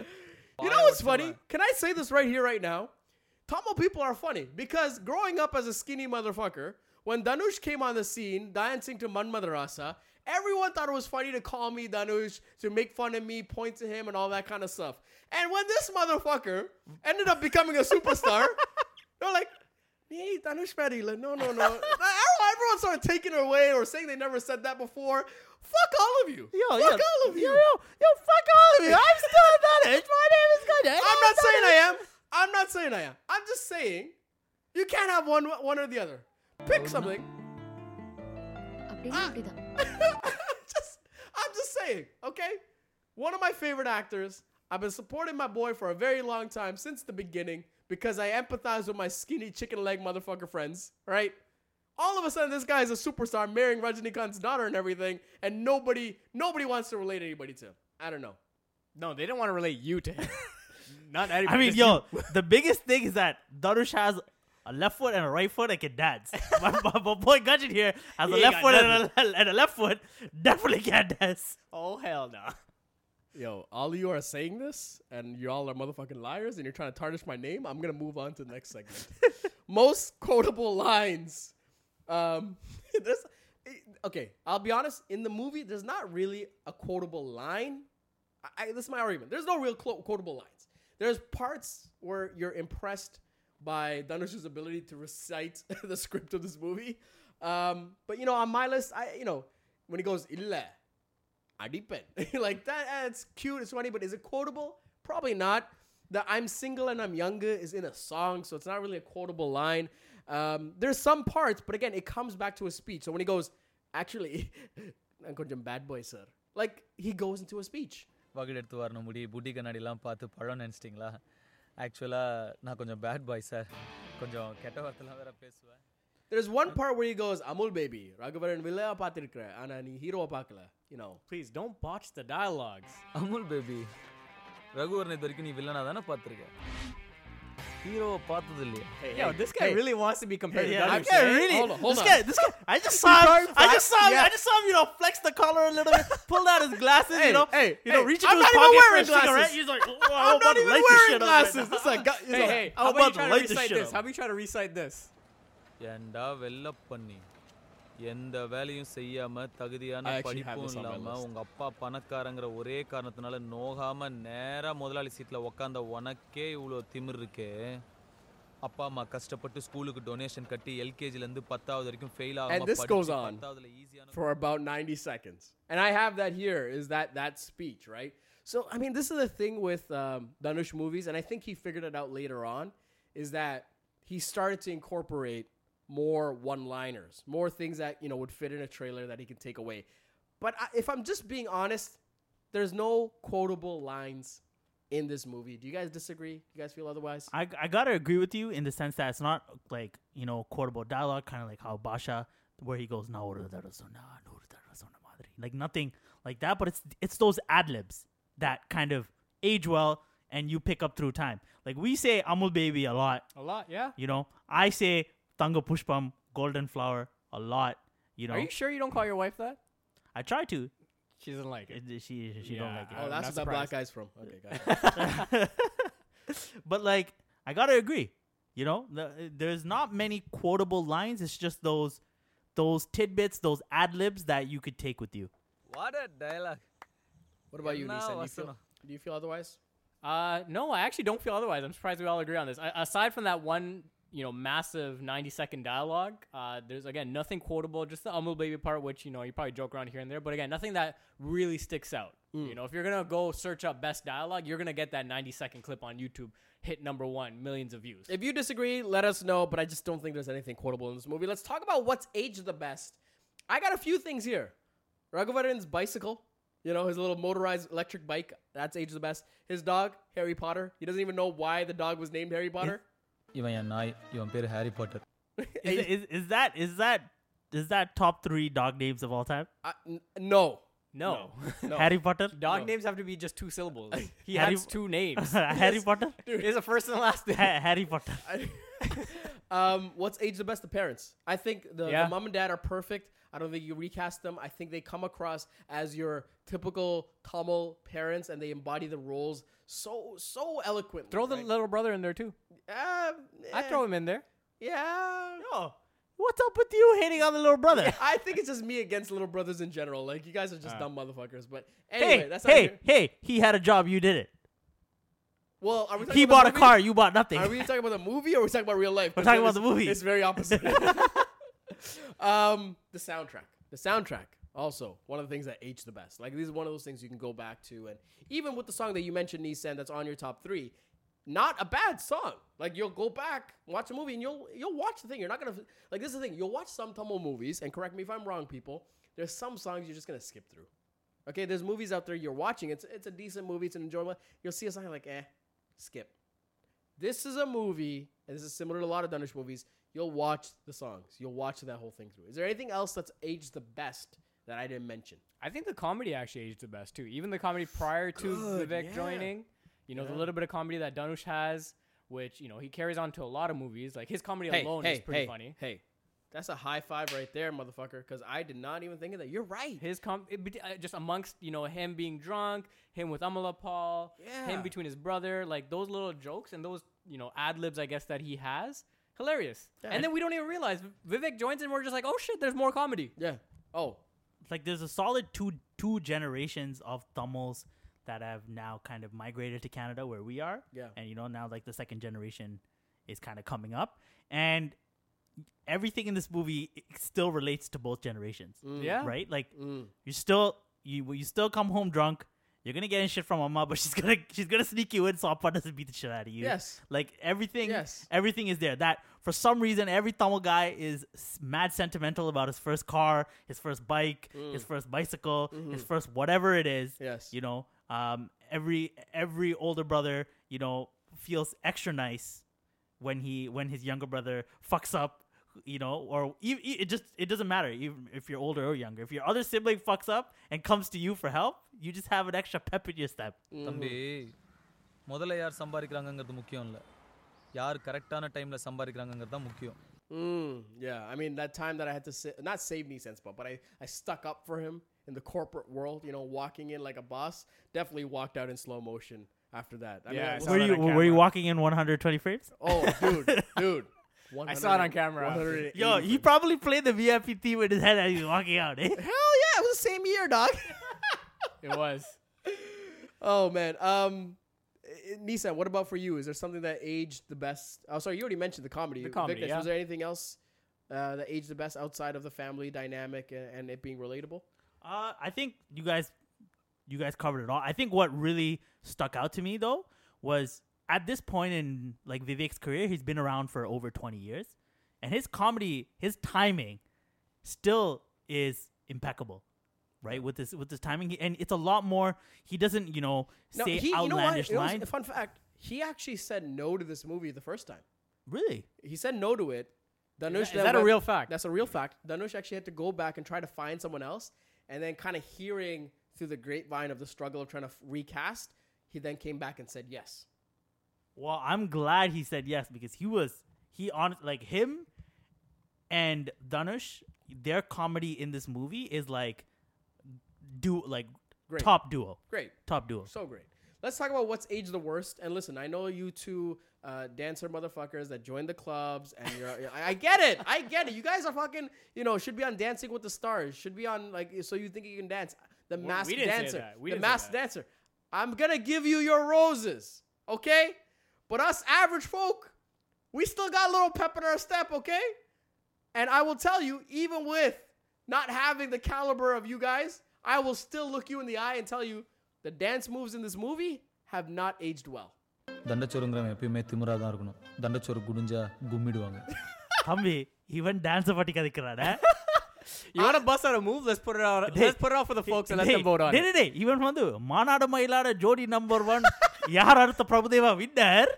You know what's funny? Can I say this right here, right now? Tamil people are funny because growing up as a skinny motherfucker, when Dhanush came on the scene dancing to Manmadha Rasa, everyone thought it was funny to call me Dhanush, to make fun of me, point to him, and all that kind of stuff. And when this motherfucker ended up becoming a superstar, they're like, no, no, no. everyone started taking her away or saying they never said that before. Fuck all of you. Yo, fuck yo, all of you. Yo, yo, yo, fuck all of you. I'm still at it. My name is good. I'm not saying I am. I'm not saying I am. I'm just saying you can't have one one or the other. Pick something. I, ah. just, I'm just saying, okay? One of my favorite actors. I've been supporting my boy for a very long time, since the beginning because I empathize with my skinny chicken leg motherfucker friends, right? All of a sudden, this guy is a superstar, marrying Rajinikanth's daughter and everything, and nobody, nobody wants to relate anybody to him. I don't know. No, they don't want to relate you to him. Not anybody. I mean, yo, the biggest thing is that Dhanush has a left foot and a right foot and can dance. my, my, my boy Gudgeon here has He a left foot and a, and a left foot. Definitely can't dance. Oh hell no. Yo, all of you are saying this, and you all are motherfucking liars, and you're trying to tarnish my name. I'm gonna move on to the next segment. Most quotable lines. Um, there's, okay, I'll be honest. In the movie, there's not really a quotable line. I, I, this is my argument. There's no real clo- quotable lines. There's parts where you're impressed by Dhanush's ability to recite the script of this movie. Um, but you know, on my list, I you know when he goes illa Adipen. like that, eh, it's cute, it's funny, but is it quotable? Probably not. The I'm single and I'm younger is in a song, so it's not really a quotable line. Um, there's some parts, but again, it comes back to a speech. So when he goes, actually, I'm கொஞ்சம் bad boy, sir. Like he goes into a speech. வகுடு எடுத்து வரணும் முடி புட்டி கண்ணாடிலாம் பார்த்து பழம் நினச்சிட்டிங்களா ஆக்சுவலாக நான் கொஞ்சம் bad bye sir கொஞ்சம் கெட்ட வார்த்தைலாம் வேற பேசுவேன் There's one part where he goes, Amul baby, Raghuvaran வில்லையா பார்த்திருக்கிற ஆனா நீ ஹீரோவை பார்க்கல you know. Please don't botch the dialogues. Amul baby Raghuvaran இது வரைக்கும் நீ வில்லனா தானே பார்த்துருக்க ஹீரோவை பார்த்தது இல்லையா Hey, Yo, hey, this guy hey. really wants to be compared Yeah, to I Dhanush. can't eh? really. Hold on, hold this on. guy, this guy. I just saw him. I just saw him. Yeah. I just saw him. You know, flex the collar a little bit, pull out his glasses. Hey, you know, hey, you know, hey, reach I'm into his not even pocket wearing for a cigarette. glasses. He's like, oh, I'm, I'm about not to even light this wearing shit up glasses. right now. This is a guy. Hey, hey, how I'm about you about to try to light this recite shit this? up. How about you try to recite this? ஏண்டா வெள்ளப்பண்ணி எந்த வேலையும் செய்யாம தகுதியான படிப்பும் this இல்லாம உங்க அப்பா பணக்காரங்கிற ஒரே காரணத்தினால நோகாம நேரா முதலாளி சீட்ல உக்காந்த உனக்கே இவ்வளோ திமிர் இருக்கே. அப்பா அம்மா கஷ்டப்பட்டு ஸ்கூலுக்கு டொனேஷன் கட்டி எல்கேஜில இருந்து பத்தாவது வரைக்கும் fail this goes on. for about 90 seconds. And i have that here is that that speech right? So i mean this is the thing with um, dhanush movies and i think he figured it out later on is that he started to incorporate more one-liners, more things that, you know, would fit in a trailer that he can take away. But I, if I'm just being honest, there's no quotable lines in this movie. Do you guys disagree? Do you guys feel otherwise? I, I gotta agree with you in the sense that it's not like you know quotable dialogue, kind of like how Basha, where he goes "No, madri. like nothing like that. But it's it's those ad libs that kind of age well and you pick up through time. Like we say Amul Baby a lot, A lot, yeah. you know. I say Tanga Pushpam, Golden Flower a lot, you know. Are you sure you don't call your wife that? I try to. She doesn't like it. It- She she don't like it. Oh, that's not what that black guy's from. Okay, got it. but like I gotta agree, you know, the, there's not many quotable lines. It's just those those tidbits, those ad libs that you could take with you. What a dialogue. What about you, Enna Nissan? Do you feel, do you feel otherwise? Uh, no, I actually don't feel otherwise. I'm surprised we all agree on this. A- aside from that one, you know, massive 90 second dialogue, uh, there's again nothing quotable. Just the Amul Baby part, which you know you probably joke around here and there, but again, nothing that really sticks out. You know, if you're gonna go search up best dialogue, you're gonna get that 90 second clip on YouTube, hit number one, millions of views. If you disagree, let us know. But I just don't think there's anything quotable in this movie. Let's talk about what's aged the best. I got a few things here. Raghuvaran's bicycle, you know, his little motorized electric bike, that's aged the best. His dog, Harry Potter. He doesn't even know why the dog was named Harry Potter. இவன் என் நாய் இவன் பேரு Harry Potter Is, is, is that is that is that top three dog names of all time? Uh, n- no. no, No. Harry Potter, dog No. names have to be just two syllables. He Harry- has two names. Harry Potter, There's a first and last name. Ha- Harry Potter. um, what's aged the best? The parents. I think the, Yeah. the mom and dad are perfect. I don't think you recast them. I think they come across as your typical Tamil parents, and they embody the roles so so eloquently. Throw the right? little brother in there too. Uh, I eh, throw him in there. Yeah. Yo, what's up with you hating on the little brother? I think it's just me against little brothers in general. Like you guys are just dumb motherfuckers. But hey, that's hey, hey! He had a job, you did it. Well, are we talking He bought a car, you bought nothing. Are we talking about the movie or are we talking about real life? We're talking about the movie. It's very opposite. um, the soundtrack. The soundtrack. Also, one of the things that aged the best. Like, this is one of those things you can go back to. And even with the song that you mentioned, Nissan, that's on your top three, not a bad song. Like, you'll go back, watch a movie, and you'll you'll watch the thing. You're not going to, like, this is the thing. You'll watch some Tamil movies, and correct me if I'm wrong, people. There's some songs you're just going to skip through. Okay, there's movies out there you're watching. It's it's a decent movie. It's an enjoyable. You'll see a song like, eh, skip. This is a movie, and this is similar to a lot of Dhanush movies. You'll watch the songs. You'll watch that whole thing through. Is there anything else that's aged the best that I didn't mention? I think the comedy actually aged the best too. Even the comedy prior to Good, Vivek yeah. joining, you know, the little bit of comedy that Dhanush has, which you know he carries on to a lot of movies. Like his comedy alone is pretty hey, funny. Hey, that's a high five right there, motherfucker. Because I did not even think of that. You're right. His com it, uh, just amongst you know him being drunk, him with Amala Paul, Yeah. him between his brother, like those little jokes and those you know ad libs, I guess that he has, hilarious. Yeah. And then we don't even realize Vivek joins and we're just like, oh shit, there's more comedy. Yeah. Oh, like there's a solid two two generations of Tamils that have now kind of migrated to Canada where we are. Yeah. And you know now like the second generation is kind of coming up and everything in this movie still relates to both generations. Yeah. Right? Like mm. you still you you still come home drunk. You're gonna get in shit from mama, but she's gonna she's gonna sneak you in so Appa doesn't beat the shit out of you. Yes. Like everything Yes. everything is there. That for some reason every Tamil guy is mad sentimental about his first car, his first bike, his first bicycle, his first whatever it is. Yes. You know, um, every every older brother, you know, feels extra nice when he when his younger brother fucks up You know, or e- e- it just it doesn't matter even if you're older or younger. If your other sibling fucks up and comes to you for help, you just have an extra pep in your step. தம்பி முதல்ல யார் சம்பாதிக்கிறாங்கங்கிறது முக்கியம் இல்லை யார் கரெக்டான டைமில் சம்பாதிக்கிறாங்கிறது தான் முக்கியம் Mm, yeah, I mean that time that I had to sa- not save me sense, but but I I stuck up for him in the corporate world. You know, walking in like a boss. Definitely walked out in slow motion after that. I Yeah, mean, I I saw Were that you on were you camera. walking in 120 frames? oh, dude, dude. I saw it on camera Yo, he probably played the VIP theme with his head as he was walking out. Eh? Hell yeah, it was the same year, dog. It was. oh man. Um, eh, Nissan, what about for you? Is there something that aged the best? Oh, sorry, you already mentioned the comedy. The comedy, Viknesh, yeah. Was there anything else uh, that aged the best outside of the family dynamic and, and it being relatable? Uh, I think you guys, you guys covered it all. I think what really stuck out to me though was at this point in like Vivek's career, he's been around for over 20 years, and his comedy, his timing, still is impeccable, right? With this with this timing, and it's a lot more. He doesn't, you know, say he, you know outlandish lines. fun fact: he actually said no to this movie the first time. really? He said no to it. Dhanush Is then that a real fact? That's a real fact. Dhanush actually had to go back and try to find someone else, and then kind of hearing through the grapevine of the struggle of trying to f- recast, he then came back and said yes. Well, I'm glad he said yes because he was he on like him and Dhanush. Their comedy in this movie is like do like Great. top duo, Great. top duo. So great. Let's talk about what's aged the worst. And listen, I know you two uh, dancer motherfuckers that joined the clubs, and you're. I, I get it. I get it. You guys are fucking. You know, should be on Dancing with the Stars. Should be on like so you think you can dance. The masked we didn't say dancer. that. We the masked dancer. I'm gonna give you your roses, okay? But us average folk, we still got a little pep in our step, okay? And I will tell you, even with not having the caliber of you guys, I will still look you in the eye and tell you the dance moves in this movie have not aged well. தண்டச்சோறுங்கிறவன் எப்பயுமே திமிராக தான் இருக்கணும் தண்டச்சோறு குடிஞ்சா கும்மிடுவாங்க தம்பி இவன் dance பத்தி கதைக்கிறானே You want to bust out a move? Let's put it out. Let's put it out for the folks and let them vote on டேய், it. டேய், டேய், இவன் வந்து மாநாடு மயிலாட ஜோடி நம்பர் ஒன் யார் அடுத்த பிரபுதேவா வின்னர்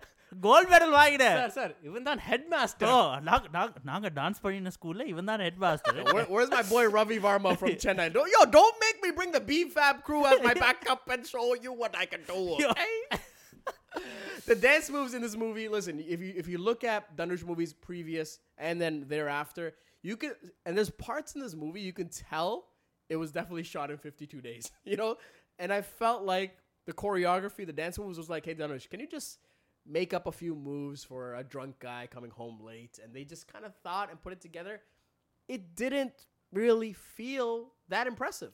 கோல்ட் மெடல் வாங்கிட Sir, sir, even that headmaster. ஓ நாங்க நாங்க- நாங்க டான்ஸ் பண்ணின ஸ்கூல்ல இவன் தான் head master Where, where's my boy Ravi Varma from Chennai? Don't, yo, don't make me bring the BFAB crew as my backup and show you what I can do. Yo. Okay? the dance moves in this movie. Listen, if you if you look at Dhanush movies previous and then thereafter, you can and there's parts in this movie you can tell it was definitely shot in 52 days. You know, and I felt like the choreography, the dance moves was like, hey Dhanush, can you just make up a few moves for a drunk guy coming home late? And they just kind of thought and put it together. It didn't really feel that impressive.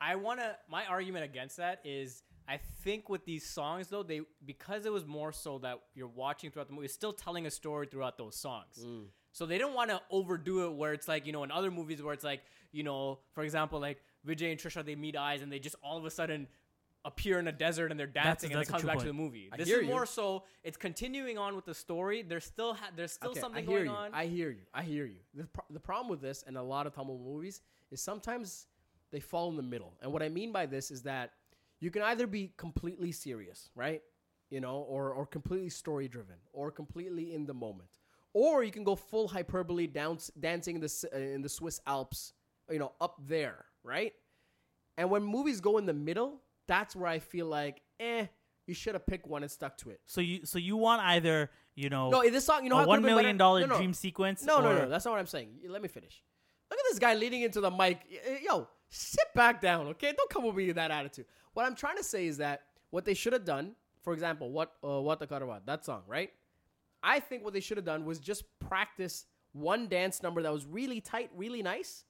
I want to. My argument against that is, I think with these songs though, they because it was more so that you're watching throughout the movie, it's still telling a story throughout those songs. Mm. So they don't want to overdo it, where it's like you know in other movies where it's like you know, for example, like Vijay and Trisha, they meet eyes and they just all of a sudden appear in a desert and they're dancing and that's it comes true back to the movie. I this hear is you. more so it's continuing on with the story. There's still ha- there's still Okay, something I hear going you. on. I hear you. I hear you. The, pro- the problem with this and a lot of Tamil movies is sometimes they fall in the middle. And what I mean by this is that you can either be completely serious, right? You know, or, or completely story driven or completely in the moment. Or you can go full hyperbole dance, dancing in the, uh, in the Swiss Alps, you know, up there, right? And when movies go in the middle, that's where I feel like, eh, you should have picked one and stuck to it. So you so you want either you know No, this song, you know, a one million dollar No, no. dream sequence? No, no, or- no. That's not what I'm saying. Let me finish. Look at this guy leaning into the mic. Yo, sit back down, okay? Don't come with me with that attitude. What I'm trying to say is that what they should have done, for example, what uh, what the Karavat, that song, right? I think what they should have done was just practice one dance number that was really tight, really nice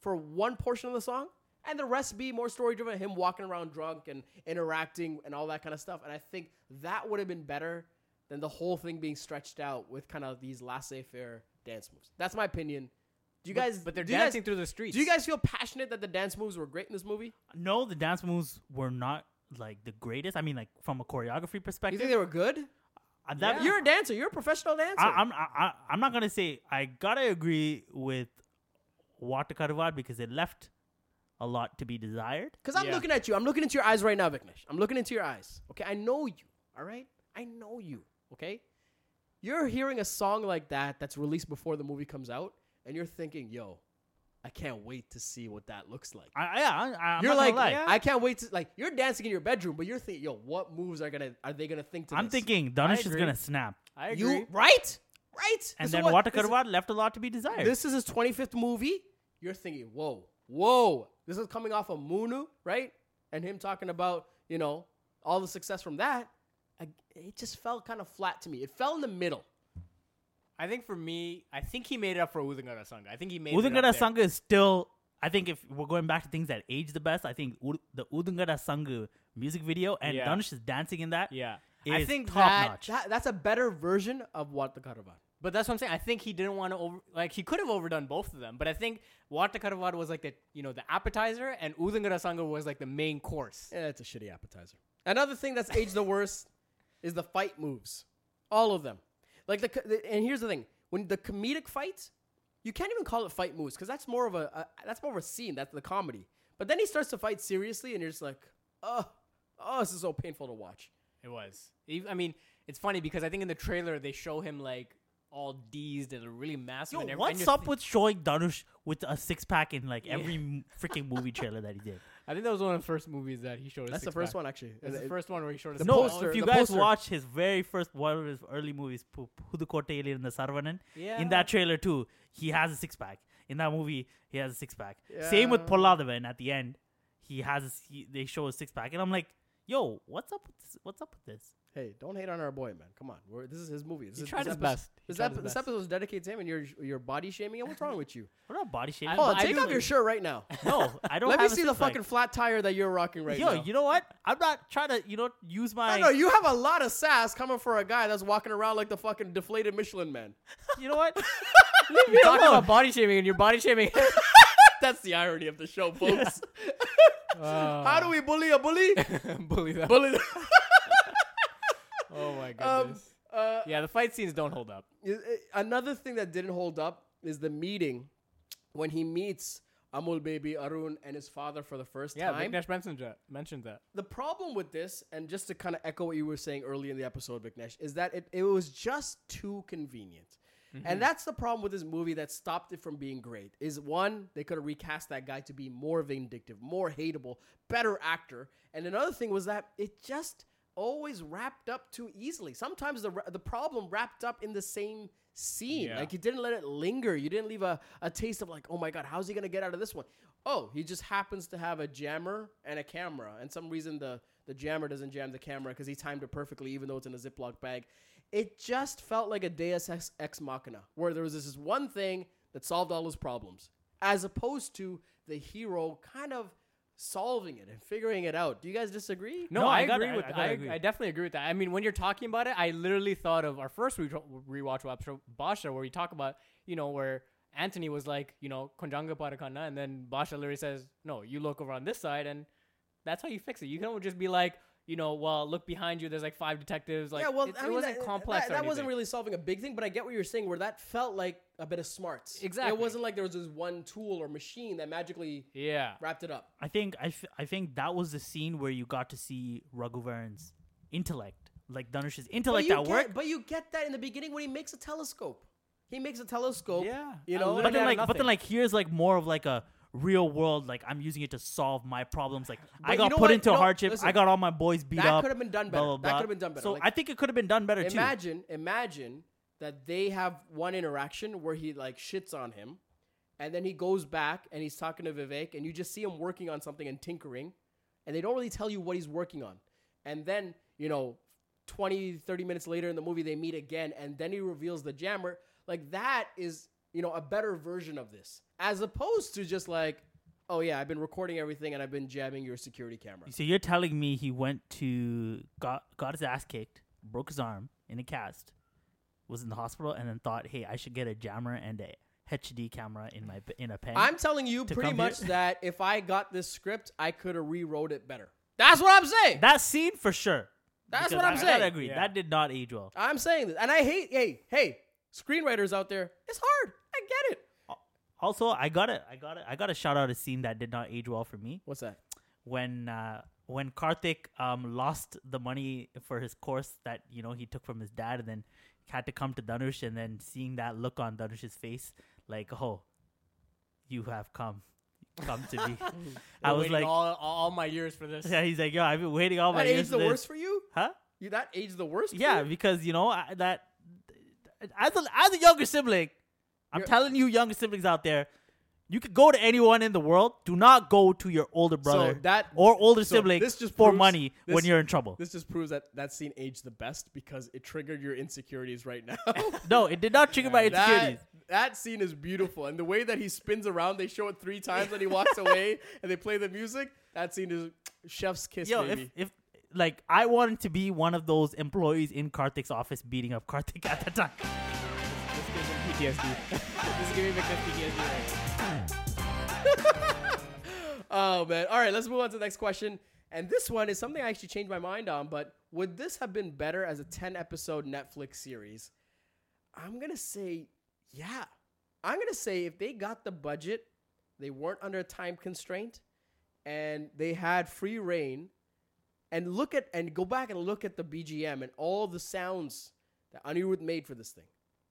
for one portion of the song, and the rest be more story driven. Him walking around drunk and interacting and all that kind of stuff. And I think that would have been better than the whole thing being stretched out with kind of these laissez faire dance moves. That's my opinion. Do you But- guys? but they're you guys- dancing through the streets. Do you guys feel passionate that the dance moves were great in this movie? No, the dance moves were not like the greatest. I mean, like from a choreography perspective You think they were good? uh, that- You're a dancer. You're a professional dancer. I, I'm I, I- I'm not gonna say I gotta agree with What a Karvaad because it left a lot to be desired. Because I'm Yeah. looking at you. I'm looking into your eyes right now, Viknesh. I'm looking into your eyes. Okay, I know you. All right, I know you. Okay, you're hearing a song like that that's released before the movie comes out, and you're thinking, "Yo, I can't wait to see what that looks like." I, yeah, I, I'm you're not like, gonna lie. I can't wait to like. You're dancing in your bedroom, but you're thinking, "Yo, what moves are gonna are they gonna think to I'm this?" thinking I Dhanush is gonna snap. I agree. You right? Right. And This then what- Wata this left a lot to be desired. This is his 25th movie. You're thinking, whoa, whoa. This is coming off of Moonu, right? And him talking about, you know, all the success from that. I, it just felt kind of flat to me. It fell in the middle. I think for me, I think he made it up for Udhungada Sangu. I think he made it up Sangha is still. I think if we're going back to things that age the best, I think Ud- the Udhungada Sangu music video and Yeah. Dhanush is dancing in that. Yeah. is I think top that, notch. That, that's a better version of what the Karavan. But that's what I'm saying. I think he didn't want to over like he could have overdone both of them. But I think What a Karvaad was like the you know the appetizer and Udhungada Sangu was like the main course. Yeah, it's a shitty appetizer. Another thing that's aged the worst is the fight moves. All of them. Like the, the and here's the thing: when the comedic fights, you can't even call it fight moves because that's more of a, a that's more of a scene. That's the comedy. But then he starts to fight seriously, and you're just like, oh, oh, this is so painful to watch. It was. I mean, it's funny because I think in the trailer they show him like all deezed and really massive. Yo, and every- and what's you're up thi- with showing Dhanush with a six pack in like every m freaking movie trailer that he did? I think that was one of the first movies that he showed. his That's the six-pack. first one, actually. That's the It- first one where he showed us. The no, poster- if you the guys poster. watch his very first one of his early movies, Pu- Pudukottayil in the Sarvanan, Yeah. in that trailer too, he has a six pack. In that movie, he has a six pack. Same with Yeah. Polladhavan at the end, he has a, he, they show a six pack, and I'm like, yo, what's up? With this? What's up with this? Hey, don't hate on our boy, man. Come on, We're, this is his movie. This He is, tried this his episode- best. He This, tried ep- his this best. episode is dedicated to him, and you're you're body shaming him. What's wrong with you? What not body shaming? Hold on, take off your shirt right now. no, I don't. Let me a see the six-pack. fucking flat tire that you're rocking right now. Yo, you know what? I'm not trying to, you know, use my. I know you have a lot of sass coming for a guy that's walking around like the fucking deflated Michelin man. You know what? You're talking about body shaming and you're body shaming. That's the irony of the show, folks. Uh, How do we bully a bully? bully them? bully. The- Oh my um, goodness. uh, yeah, the fight scenes don't hold up. i- another thing that didn't hold up is the meeting when he meets Amul Baby Arun and his father for the first Yeah, time. Viknesh mentioned that. Mentioned that. the problem with this, and just to kind of echo what you were saying early in the episode, Viknesh, is that it, it was just too convenient. And that's the problem with this movie that stopped it from being great. Is one, they could have recast that guy to be more vindictive, more hateable, better actor. And another thing was that it just always wrapped up too easily. Sometimes the the problem wrapped up in the same scene. Yeah. Like you didn't let it linger. You didn't leave a, a taste of like, oh my god, how's he gonna get out of this one? Oh, he just happens to have a jammer and a camera, and some reason the the jammer doesn't jam the camera because he timed it perfectly, even though it's in a Ziploc bag. It just felt like a Deus ex, ex machina, where there was this one thing that solved all his problems, as opposed to the hero kind of solving it and figuring it out. Do you guys disagree? No, No, I, I gotta- agree I- with I that. gotta I, agree. I definitely agree with that. I mean, when you're talking about it, I literally thought of our first re- rewatch episode, Basha, where we talk about, you know, where Anthony was like, you know, Konjanga Parakana, and then Basha literally says, no, you look over on this side, and that's how you fix it. You don't just be like, you know, well, look behind you. There's like five detectives. Like, yeah, well, it, I it mean, wasn't that, complex. That, that wasn't really solving a big thing, but I get what you're saying. Where that felt like a bit of smarts. Exactly. It wasn't like there was this one tool or machine that magically Yeah. wrapped it up. I think I, f- I think that was the scene where you got to see Raghuvaran's intellect, like Dhanush's But intellect you at work. but you get that in the beginning when he makes a telescope. He makes a telescope. Yeah. You know, But then like, but then like, here's like more of like a real world. Like I'm using it to solve my problems. Like I got you know put what? into No, hardship. listen. I got all my boys beat that up. could have been done better. That could have been done better. So Like, I think it could have been done better too. imagine, imagine that they have one interaction where he like shits on him, and then he goes back and he's talking to Vivek, and you just see him working on something and tinkering, and they don't really tell you what he's working on. And then, you know, 20, 30 minutes later in the movie, they meet again, and then he reveals the jammer. Like, that is, you know, a better version of this, as opposed to just like, oh, yeah, I've been recording everything and I've been jamming your security camera. So you're telling me he went to got got his ass kicked, broke his arm in a cast, was in the hospital, and then thought, hey, I should get a jammer and a HD camera in my in a pen. I'm telling you pretty much here? that if I got this script, I could have rewrote it better. That's what I'm saying. that scene for sure. That's Because what I'm I, I saying. gotta agree. Yeah. That did not age well. I'm saying this, and I hate. Hey, hey, screenwriters out there, it's hard. I get it. Also, I got it. I got it. I got to shout out a scene that did not age well for me What's that? when uh, when Karthik um lost the money for his course that you know he took from his dad, and then had to come to Dhanush, and then seeing that look on Dhanush's face, like, oh, you have come, come to me. I was like, all, all my years for this. yeah, he's like, yo, I've been waiting all my years for the worst for you? huh? You that age the worst? for Yeah, because you know I, that as a as a younger sibling, I'm You're- telling you, younger siblings out there, you could go to anyone in the world. Do not go to your older brother that- or older so sibling this just for proves- money when you're in trouble. This just proves that that scene aged the best because it triggered your insecurities right now. no, it did not trigger my insecurities. that, that scene is beautiful, and the way that he spins around, they show it three times, and he walks away, and they play the music. That scene is chef's kiss, Yo, baby. if if like I wanted to be one of those employees in Karthik's office beating up Karthik at the time. PTSD. this is giving Victor PTSD right oh man! All right, let's move on to the next question. And this one is something I actually changed my mind on. But would this have been better as a ten episode Netflix series? I'm gonna say, yeah. I'm gonna say if they got the budget, they weren't under a time constraint, and they had free reign, and look at and go back and look at the BGM and all the sounds that Anirudh made for this thing.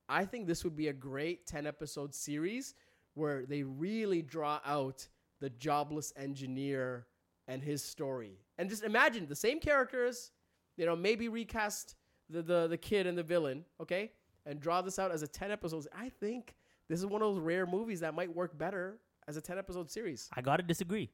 I think this would be a great 10 episode series where they really draw out the jobless engineer and his story. And just imagine the same characters, you know, maybe recast the, the, the kid and the villain, okay? And draw this out as a 10 episodes. I think this is one of those rare movies that might work better as a 10 episode series. I gotta disagree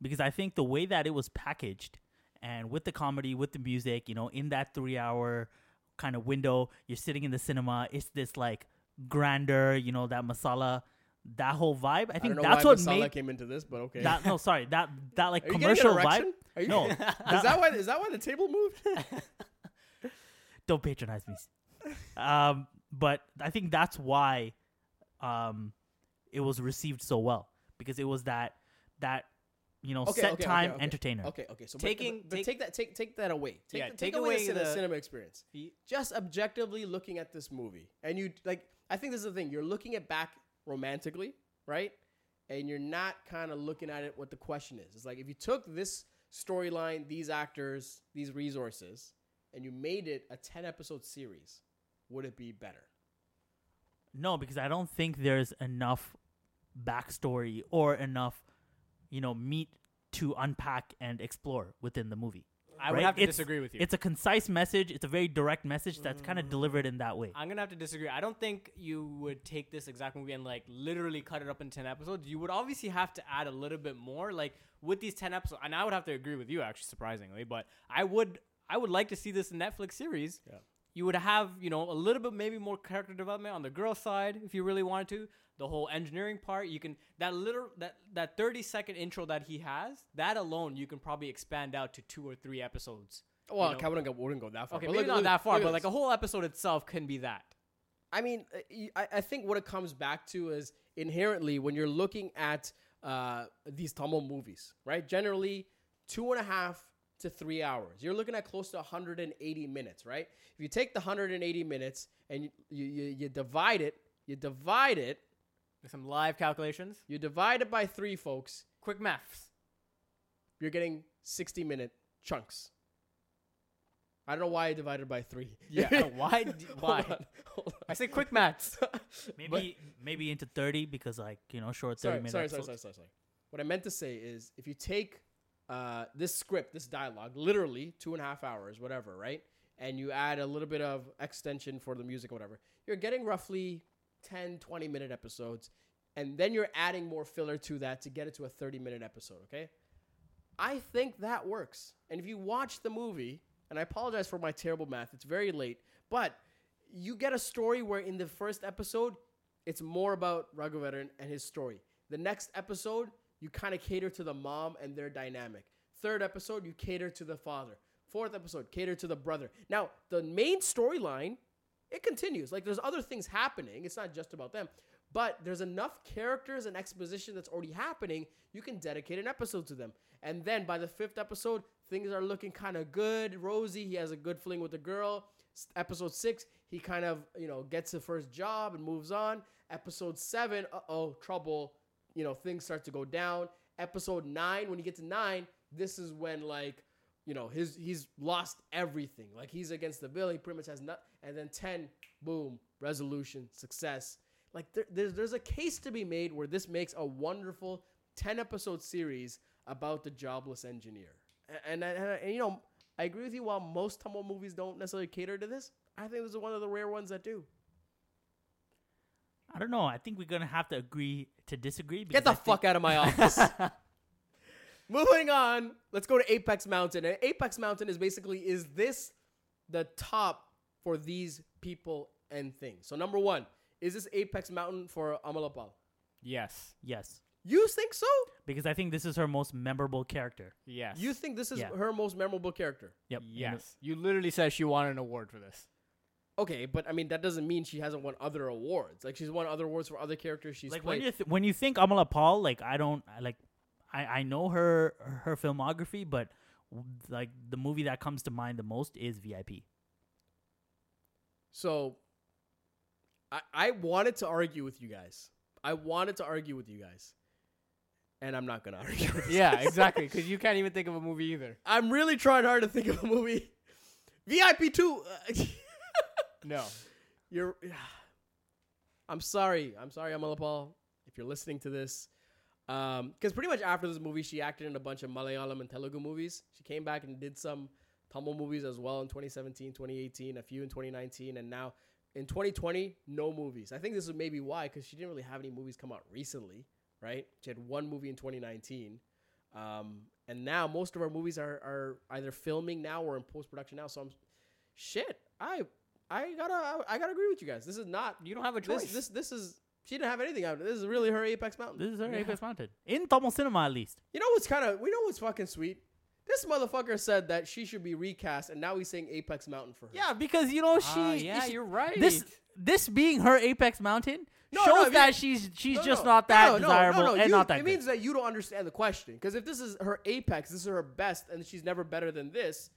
because I think the way that it was packaged and with the comedy, with the music, you know, in that three hour kind of window, you're sitting in the cinema. It's this like grander, you know, that masala, that whole vibe. I I think know that's why what Masala made came into this, but okay. that. No, sorry, that that like Are you an commercial vibe. Are you, No, is that why? Is that why the table moved? don't patronize me. um, but I think that's why um, it was received so well because it was that that you know Okay, set okay, time okay, okay. entertainer. Okay, okay. So Taking- but, but take- take that take take that away. Take, Yeah, the- take take away, away the, the- cinema experience. Ye- Just objectively looking at this movie, and you like. I think this is the thing. You're looking at back romantically, right? And you're not kind of looking at it what the question is. It's like if you took this storyline, these actors, these resources, and you made it a ten episode series, would it be better? No, because I don't think there's enough backstory or enough, you know, meat to unpack and explore within the movie. I would have to It's- disagree with you. It's a concise message. It's a very direct message that's kind of mm. delivered in that way. I'm gonna have to disagree. I don't think you would take this exact movie and like literally cut it up in ten episodes. You would obviously have to add a little bit more, like with these ten episodes. And I would have to agree with you, actually, surprisingly. But I would, I would like to see this Netflix series. Yeah. You would have, you know, a little bit maybe more character development on the girl side if you really wanted to. The whole engineering part, you can that little that that 30 second intro that he has, that alone you can probably expand out to two or three episodes. Well, You know- I wouldn't go, wouldn't go that far. Okay, but maybe look- not look- that far, but like a whole episode itself can be that. I mean, I, y- I, I think what it comes back to is inherently when you're looking at uh, these Tamil movies, right? Generally, two and a half to three hours. You're looking at close to 180 minutes, right? If you take the 180 minutes and you, you, you divide it, you divide it, Some live calculations. you divide it by three, folks, Quick maths. you're getting 60 minute chunks. I don't know why I divided by three. Yeah. why? d- Hold Why? on, hold I say quick maths. on. Maybe maybe into thirty because like you know short thirty sorry, minutes. sorry, sorry, sorry, sorry, sorry. What I meant to say is, if you take uh, this script, this dialogue, literally two and a half hours, whatever, right, and you add a little bit of extension for the music, or whatever, you're getting roughly 10, 20 minute episodes, and then you're adding more filler to that to get it to a 30 minute episode. Okay, I think that works. And if you watch the movie, and I apologize for my terrible math, it's very late, but you get a story where in the first episode, it's more about Raghuvaran and his story. The next episode, you kind of cater to the mom and their dynamic. Third episode, you cater to the father. Fourth episode, cater to the brother. Now, the main storyline, it continues. Like there's other things happening. It's not just about them. But there's enough characters and exposition that's already happening, you can dedicate an episode to them. And then by the fifth episode, things are looking kind of good. Rosie, he has a good fling with the girl. Episode six, he kind of, you know, gets the first job and moves on. Episode seven, uh oh, trouble. You know, things start to go down. Episode nine, when you get to nine, this is when like, you know, his he's lost everything. Like he's against the bill. He pretty much has not. And then ten, boom, resolution, success. Like there, there's there's a case to be made where this makes a wonderful ten episode series about the jobless engineer. A- And, and, and, you know, I agree with you. While most Tamil movies don't necessarily cater to this, I think this is one of the rare ones that do. I don't know. I think we're gonna have to agree to disagree. Get the I think- fuck out of my office. Moving on, let's go to Apex Mountain. And Apex Mountain is basically is this the top for these people and things? So number one, is this Apex Mountain for Amala Paul? Yes. Yes, You think so? because I think this is her most memorable character. Yes. You think this is Yeah. her most memorable character? Yep. and Yes. You literally said she won an award for this. Okay, but I mean that doesn't mean she hasn't won other awards. Like she's won other awards for other characters she's like when played. you th- when you think Amala Paul, like I don't I like I I know her her filmography, but w- like the movie that comes to mind the most is VIP. So I I wanted to argue with you guys. I wanted to argue with you guys. And I'm not gonna argue. Yeah, exactly. Because you can't even think of a movie either. I'm really trying hard to think of a movie. VIP two. Uh, No. you're. I'm sorry. I'm sorry, Amala Paul, if you're listening to this. Um, because pretty much after this movie, she acted in a bunch of Malayalam and Telugu movies. She came back and did some Tamil movies as well in 2017, 2018, a few in 2019, and now in 2020, no movies. I think this is maybe why, because she didn't really have any movies come out recently, right? She had one movie in 2019. Um, and now most of our movies are, are either filming now or in post production now. So I'm shit. I I gotta I gotta agree with you guys. This is not You don't have a this choice. this this is she didn't have anything out. This is really her Apex Mountain. This is her Yeah. Apex Mountain in Tamil cinema at least. You know what's kind of we know what's fucking sweet. This motherfucker said that she should be recast, and now he's saying Apex Mountain for her. Yeah, because you know she. Ah, yeah, she- you're right. This this being her Apex Mountain No, shows no, I mean- that she's she's No, just no, not that no, no, desirable no, no, and you- not that It good. means that you don't understand the question. Because if this is her apex, this is her best, and she's never better than this.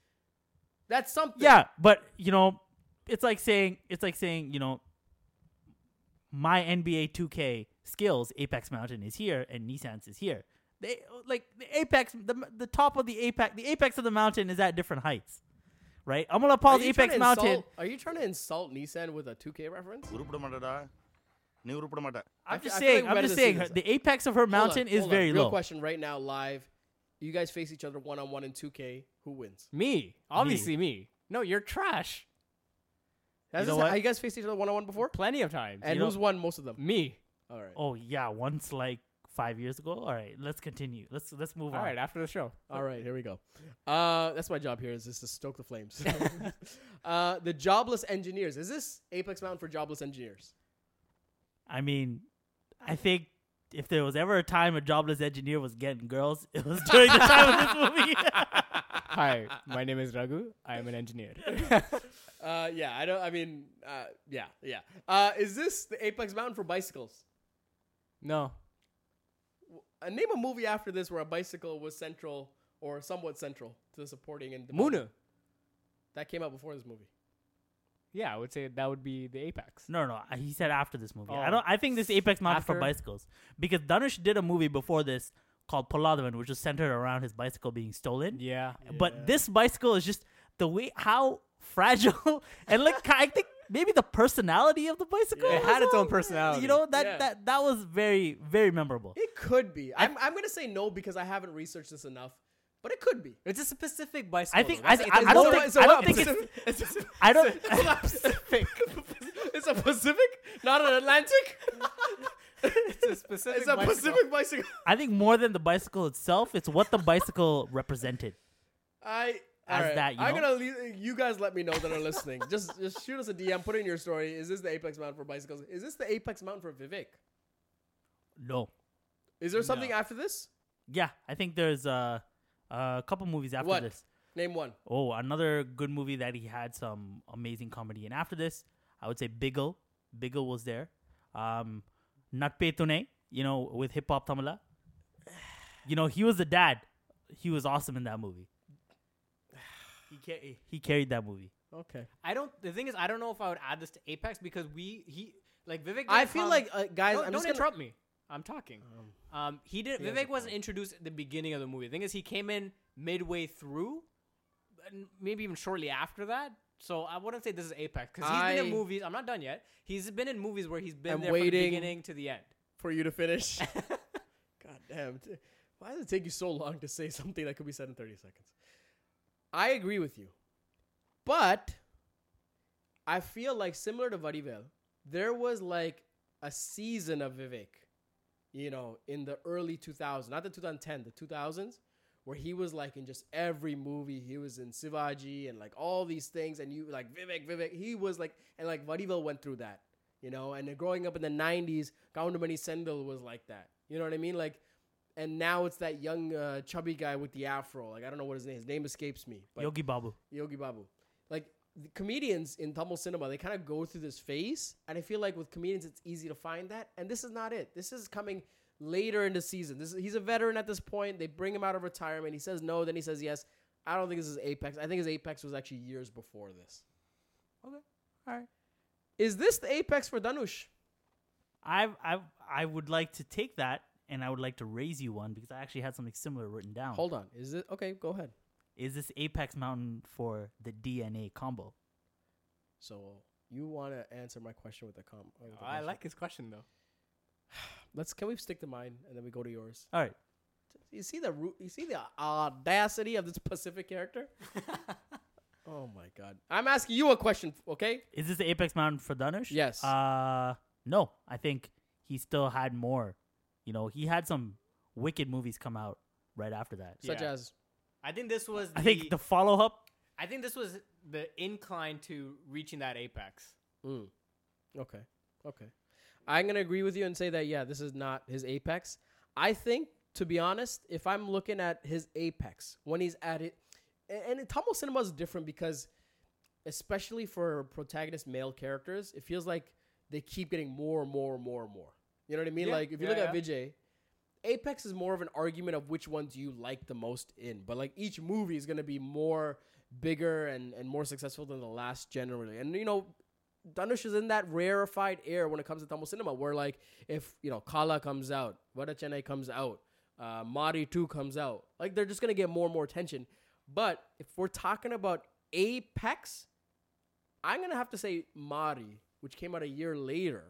That's something. Yeah, but you know, it's like saying it's like saying you know, my NBA 2K skills Apex Mountain is here and Nissan's is here. They like the apex, the the top of the apex, the apex of the mountain is at different heights, right? I'm gonna pause apex mountain. Insult, are you trying to insult Nissan with a 2K reference? I'm just saying. Like I'm just saying. The apex of her hold mountain is very Real low. Question right now, live. You guys face each other one on one in 2K. Who wins? Me. Obviously me. me. No, you're trash. You, know how you guys faced each other one on one before? Plenty of times. And you who's know, won most of them? Me. All right. Oh yeah, once like five years ago. All right, let's continue. Let's let's move All on. All right, after the show. All right, here we go. Uh, that's my job here is just to stoke the flames. uh, the jobless engineers. Is this Apex Mountain for jobless engineers? I mean, I think if there was ever a time a jobless engineer was getting girls, it was during the time of this movie. Hi, my name is Raghu. I am an engineer. Uh, yeah, I don't. I mean, uh, yeah, yeah. Uh, is this the Apex Mountain for bicycles? no. Uh, name a movie after this where a bicycle was central or somewhat central to the supporting and Muna. development. That came out before this movie. Yeah, I would say that would be the apex. no, no, I- he said after this movie. I Oh. don't. I think this Apex Mountain for After? bicycles because Dhanush did a movie before this called Polladhavan, which was centered around his bicycle being stolen. Yeah. But this bicycle is just the way how fragile and like I think maybe the personality of the bicycle. It had its own personality. You know that Yeah. that that was very very memorable. It could be. I'm, I'm gonna say no because I haven't researched this enough, but it could be. It's a specific bicycle. I think. I, That's- I, it's I don't think it's a I don't think it's Pacific- it's a- I don't. It's not Pacific. it's a Pacific, not an Atlantic. it's a specific It's a bicycle. Pacific bicycle. I think more than the bicycle itself, it's what the bicycle represented. I. As alright, that, you I'm know? gonna leave, you guys let me know that are listening. just just shoot us a DM, put in your story. Is this the Apex Mountain for bicycles? Is this the Apex Mountain for Vivek? No. Is there something after this? Yeah, I think there's uh, a couple movies after What? this. Name one. Oh, another good movie that he had some amazing comedy And After this, I would say Bigil. Bigil was there. Um, Natpe Thunai, you know, with Hiphop Tamizha. You know, he was the dad. He was awesome in that movie. He ca- he carried that movie. Okay. I don't. The thing is, I don't know if I would add this to Apex because we he like Vivek. I feel come- like uh, guys. Don't, I'm don't just gonna, interrupt me. I'm talking. Um, he did. he Vivek wasn't introduced at the beginning of the movie. The thing is, he came in midway through, maybe even shortly after that. So I wouldn't say this is Apex because he's been in movies. I'm not done yet. He's been in movies where he's been I'm there from the waiting. beginning to the end. for you to finish. God damn. t- Why does it take you so long to say something that could be said in 30 seconds? I agree with you. But I feel like similar to Vadivel, there was like a season of Vivek, you know, in the early 2000s, not the 2010, the 2000s, where he was like in just every movie. He was in Sivaji and like all these things, and you like Vivek, Vivek. He was like, and like Vadivel went through that, you know. And growing up in the 90s, Goundamani Senthil was like that. You know what I mean? Like, and now it's that young uh, chubby guy with the afro. Like I don't know what his name. His name escapes me. But Yogi Babu. Yogi Babu. Like the comedians in Tamil cinema, they kind of go through this phase, and I feel like with comedians, it's easy to find that. And this is not it. This is coming later in the season. This is, he's a veteran at this point. They bring him out of retirement. He says no, then he says yes. I don't think this is apex. I think his apex was actually years before this. Okay. All right. Is this the apex for Dhanush? I I I would like to take that and I would like to raise you one because I actually had something similar written down. Hold on. Is it okay? Go ahead. Is this Apex Mountain for the DNA combo? So you want to answer my question with a com? with the I question? like his question though. Let's. Can we stick to mine and then we go to yours? All right. You see the ru- you see the audacity of this Pacific character? oh my god! I'm asking you a question, okay? Is this the Apex Mountain for Dhanush? Yes. Uh no. I think he still had more. You know, he had some wicked movies come out right after that. Such Yeah. as I think this was. I think the follow up I think this was the incline to reaching that apex. Mm. Okay. Okay. I'm gonna agree with you and say that yeah, this is not his apex. I think, to be honest, if I'm looking at his apex when he's at it, and, and Tamil cinema is different because, especially for protagonist male characters, it feels like they keep getting more and more and more and more. You know what I mean? Yeah, Like if you yeah, look at. Vijay, Apex is more of an argument of which ones you like the most in. But like each movie is gonna be more bigger and, and more successful than the last generally. And you know, Dhanush is in that rarefied air when it comes to Tamil cinema, where like if you know Kaala comes out, Vada Chennai comes out, uh, Mari 2 comes out, like they're just gonna get more and more attention. But if we're talking about Apex, I'm gonna have to say Mari, which came out a year later.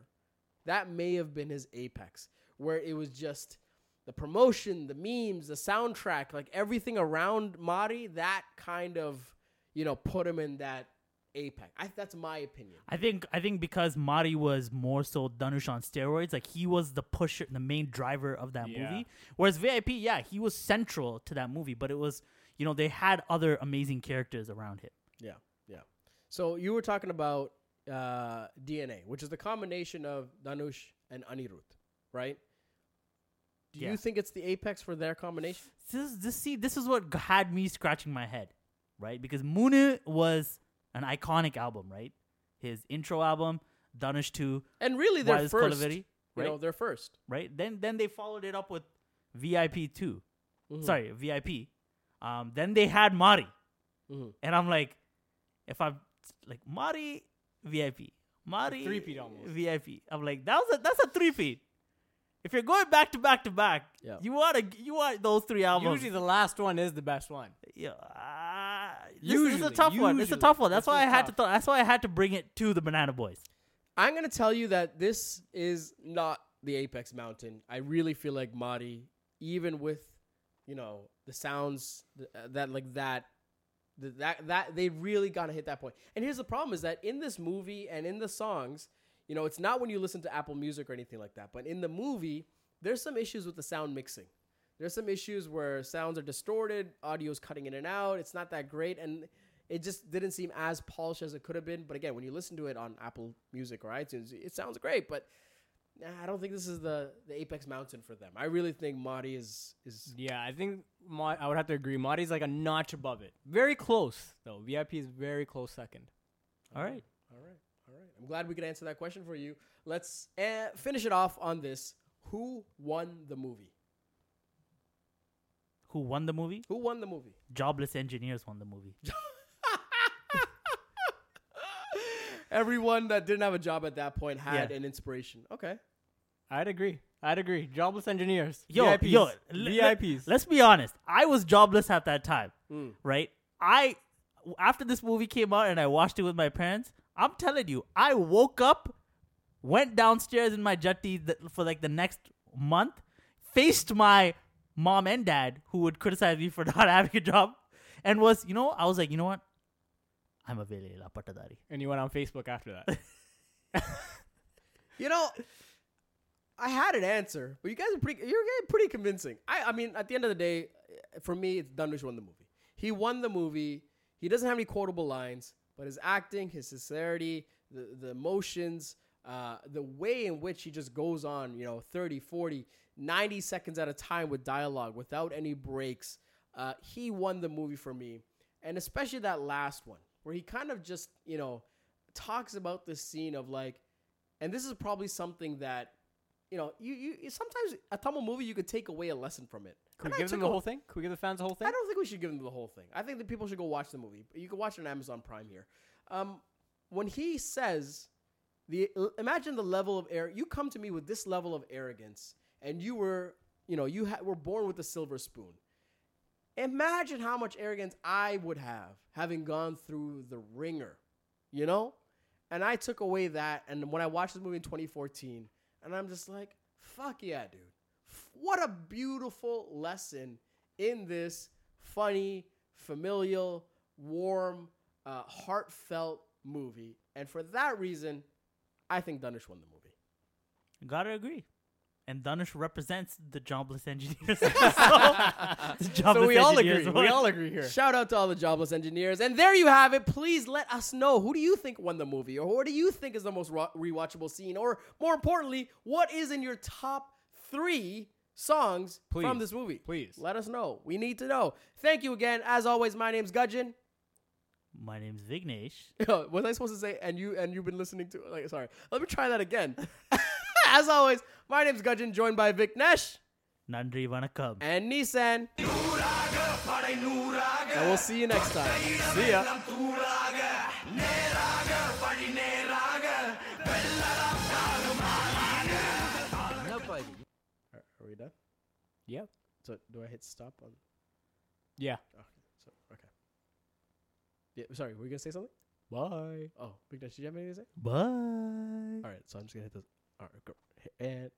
That may have been his apex, where it was just the promotion, the memes, the soundtrack, like everything around Mari. That kind of, you know, put him in that apex. I, that's my opinion. I think I think because Mari was more so Dhanush on steroids, like he was the pusher, the main driver of that Yeah. movie. Whereas VIP, yeah, he was central to that movie, but it was you know they had other amazing characters around him. Yeah, yeah. So you were talking about uh, DNA, which is the combination of Dhanush and Anirudh, right? Do Yeah. you think it's the apex for their combination? This this see this is what had me scratching my head, right? Because Moonu was an iconic album, right? His intro album, Dhanush two, And really, they're Wireless first. Kolaveri, You know, right? they're first. right? Then then they followed it up with VIP 2 Mhm. Sorry, VIP. Um, then they had Mari, Mhm. and I'm like, if I'm like Mari VIP, Mari three-peat almost. VIP. I'm like that was a that's a three peat. If you're going back to back to back, Yeah. you want to you want those three albums. Usually the last one is the best one. Yeah, uh, this, this is a Usually, tough one. It's a tough one. That's This why I had to. Th- that's why I had to bring it to the Banana Boys. I'm gonna tell you that this is not the apex mountain. I really feel like Mari, even with, you know, the sounds th- that like that, th- that that they really gotta hit that point. And here's the problem: is that in this movie and in the songs, you know, it's not when you listen to Apple Music or anything like that. But in the movie, there's some issues with the sound mixing. There's some issues where sounds are distorted, audio's cutting in and out. It's not that great, and it just didn't seem as polished as it could have been. But again, when you listen to it on Apple Music or iTunes, it sounds great. But nah, I don't think this is the the apex mountain for them. I really think Mari is is Yeah, I think Ma- I would have to agree. Mari's like a notch above it. Very close though. VIP is very close second. All right. all right. All right. I'm glad we could answer that question for you. Let's uh, finish it off on this. Who won the movie? Who won the movie? Who won the movie? Jobless engineers won the movie. Everyone that didn't have a job at that point had Yeah. an inspiration. Okay. I'd agree. I'd agree. Jobless engineers. Yo, VIPs. yo, VIPs. let's be honest. I was jobless at that time, Mm. right? I after this movie came out and I watched it with my parents. I'm telling you, I woke up, went downstairs in my jutty for like the next month, faced my mom and dad who would criticize me for not having a job, and was you know I was like you know what, I'm a Velaiilla Pattadhari. and you went on Facebook after that. You know, I had an answer, but you guys are pretty. You're pretty convincing. I, I mean, at the end of the day, eh, for me, it's Dhanush won the movie. He won the movie. He doesn't have any quotable lines, but his acting, his sincerity, the the emotions, uh, the way in which he just goes on, you know, 30, 40, 90 seconds at a time with dialogue without any breaks. Uh, he won the movie for me, and especially that last one where he kind of just, you know, talks about the scene of like, and this is probably something that you know, you, you, sometimes a Tamil movie you could take away a lesson from it. Can And we I give them the a- whole thing? Can we give the fans the whole thing? I don't think we should give them the whole thing. I think that people should go watch the movie. You can watch it on Amazon Prime here. Um, when he says the imagine the level of air you come to me with this level of arrogance, and you were you know you ha- were born with a silver spoon. Imagine how much arrogance I would have having gone through the ringer, you know. And I took away that, and when I watched the movie in 2014, and I'm just like, fuck yeah, dude. What a beautiful lesson in this funny, familial, warm, uh, heartfelt movie. And for that reason, I think Dhanush won the movie. Gotta agree. And Dhanush represents the jobless engineers. so, the jobless we all engineers agree. We all agree here. Shout out to all the jobless engineers. And there you have it. Please let us know who do you think won the movie, or what do you think is the most ro- rewatchable scene, or more importantly, what is in your top three songs from this movie? Please. Let us know. We need to know. Thank you again. As always, my name's Gajan. My name's Viknesh. was I supposed to say and you and you've been listening to like sorry. Let me try that again. As always, my name is Gajan, joined by Vic Nesh. Nandri Vanakkam. And Nissan. And we'll see you next time. See ya. Are we done? Yeah. So do I hit stop on? Yeah. Okay. So okay. Yeah. Sorry, were you gonna say something? Bye. Oh, Big Dad, did you have anything to say? Bye. All right, so I'm just gonna hit this. All right. Go. And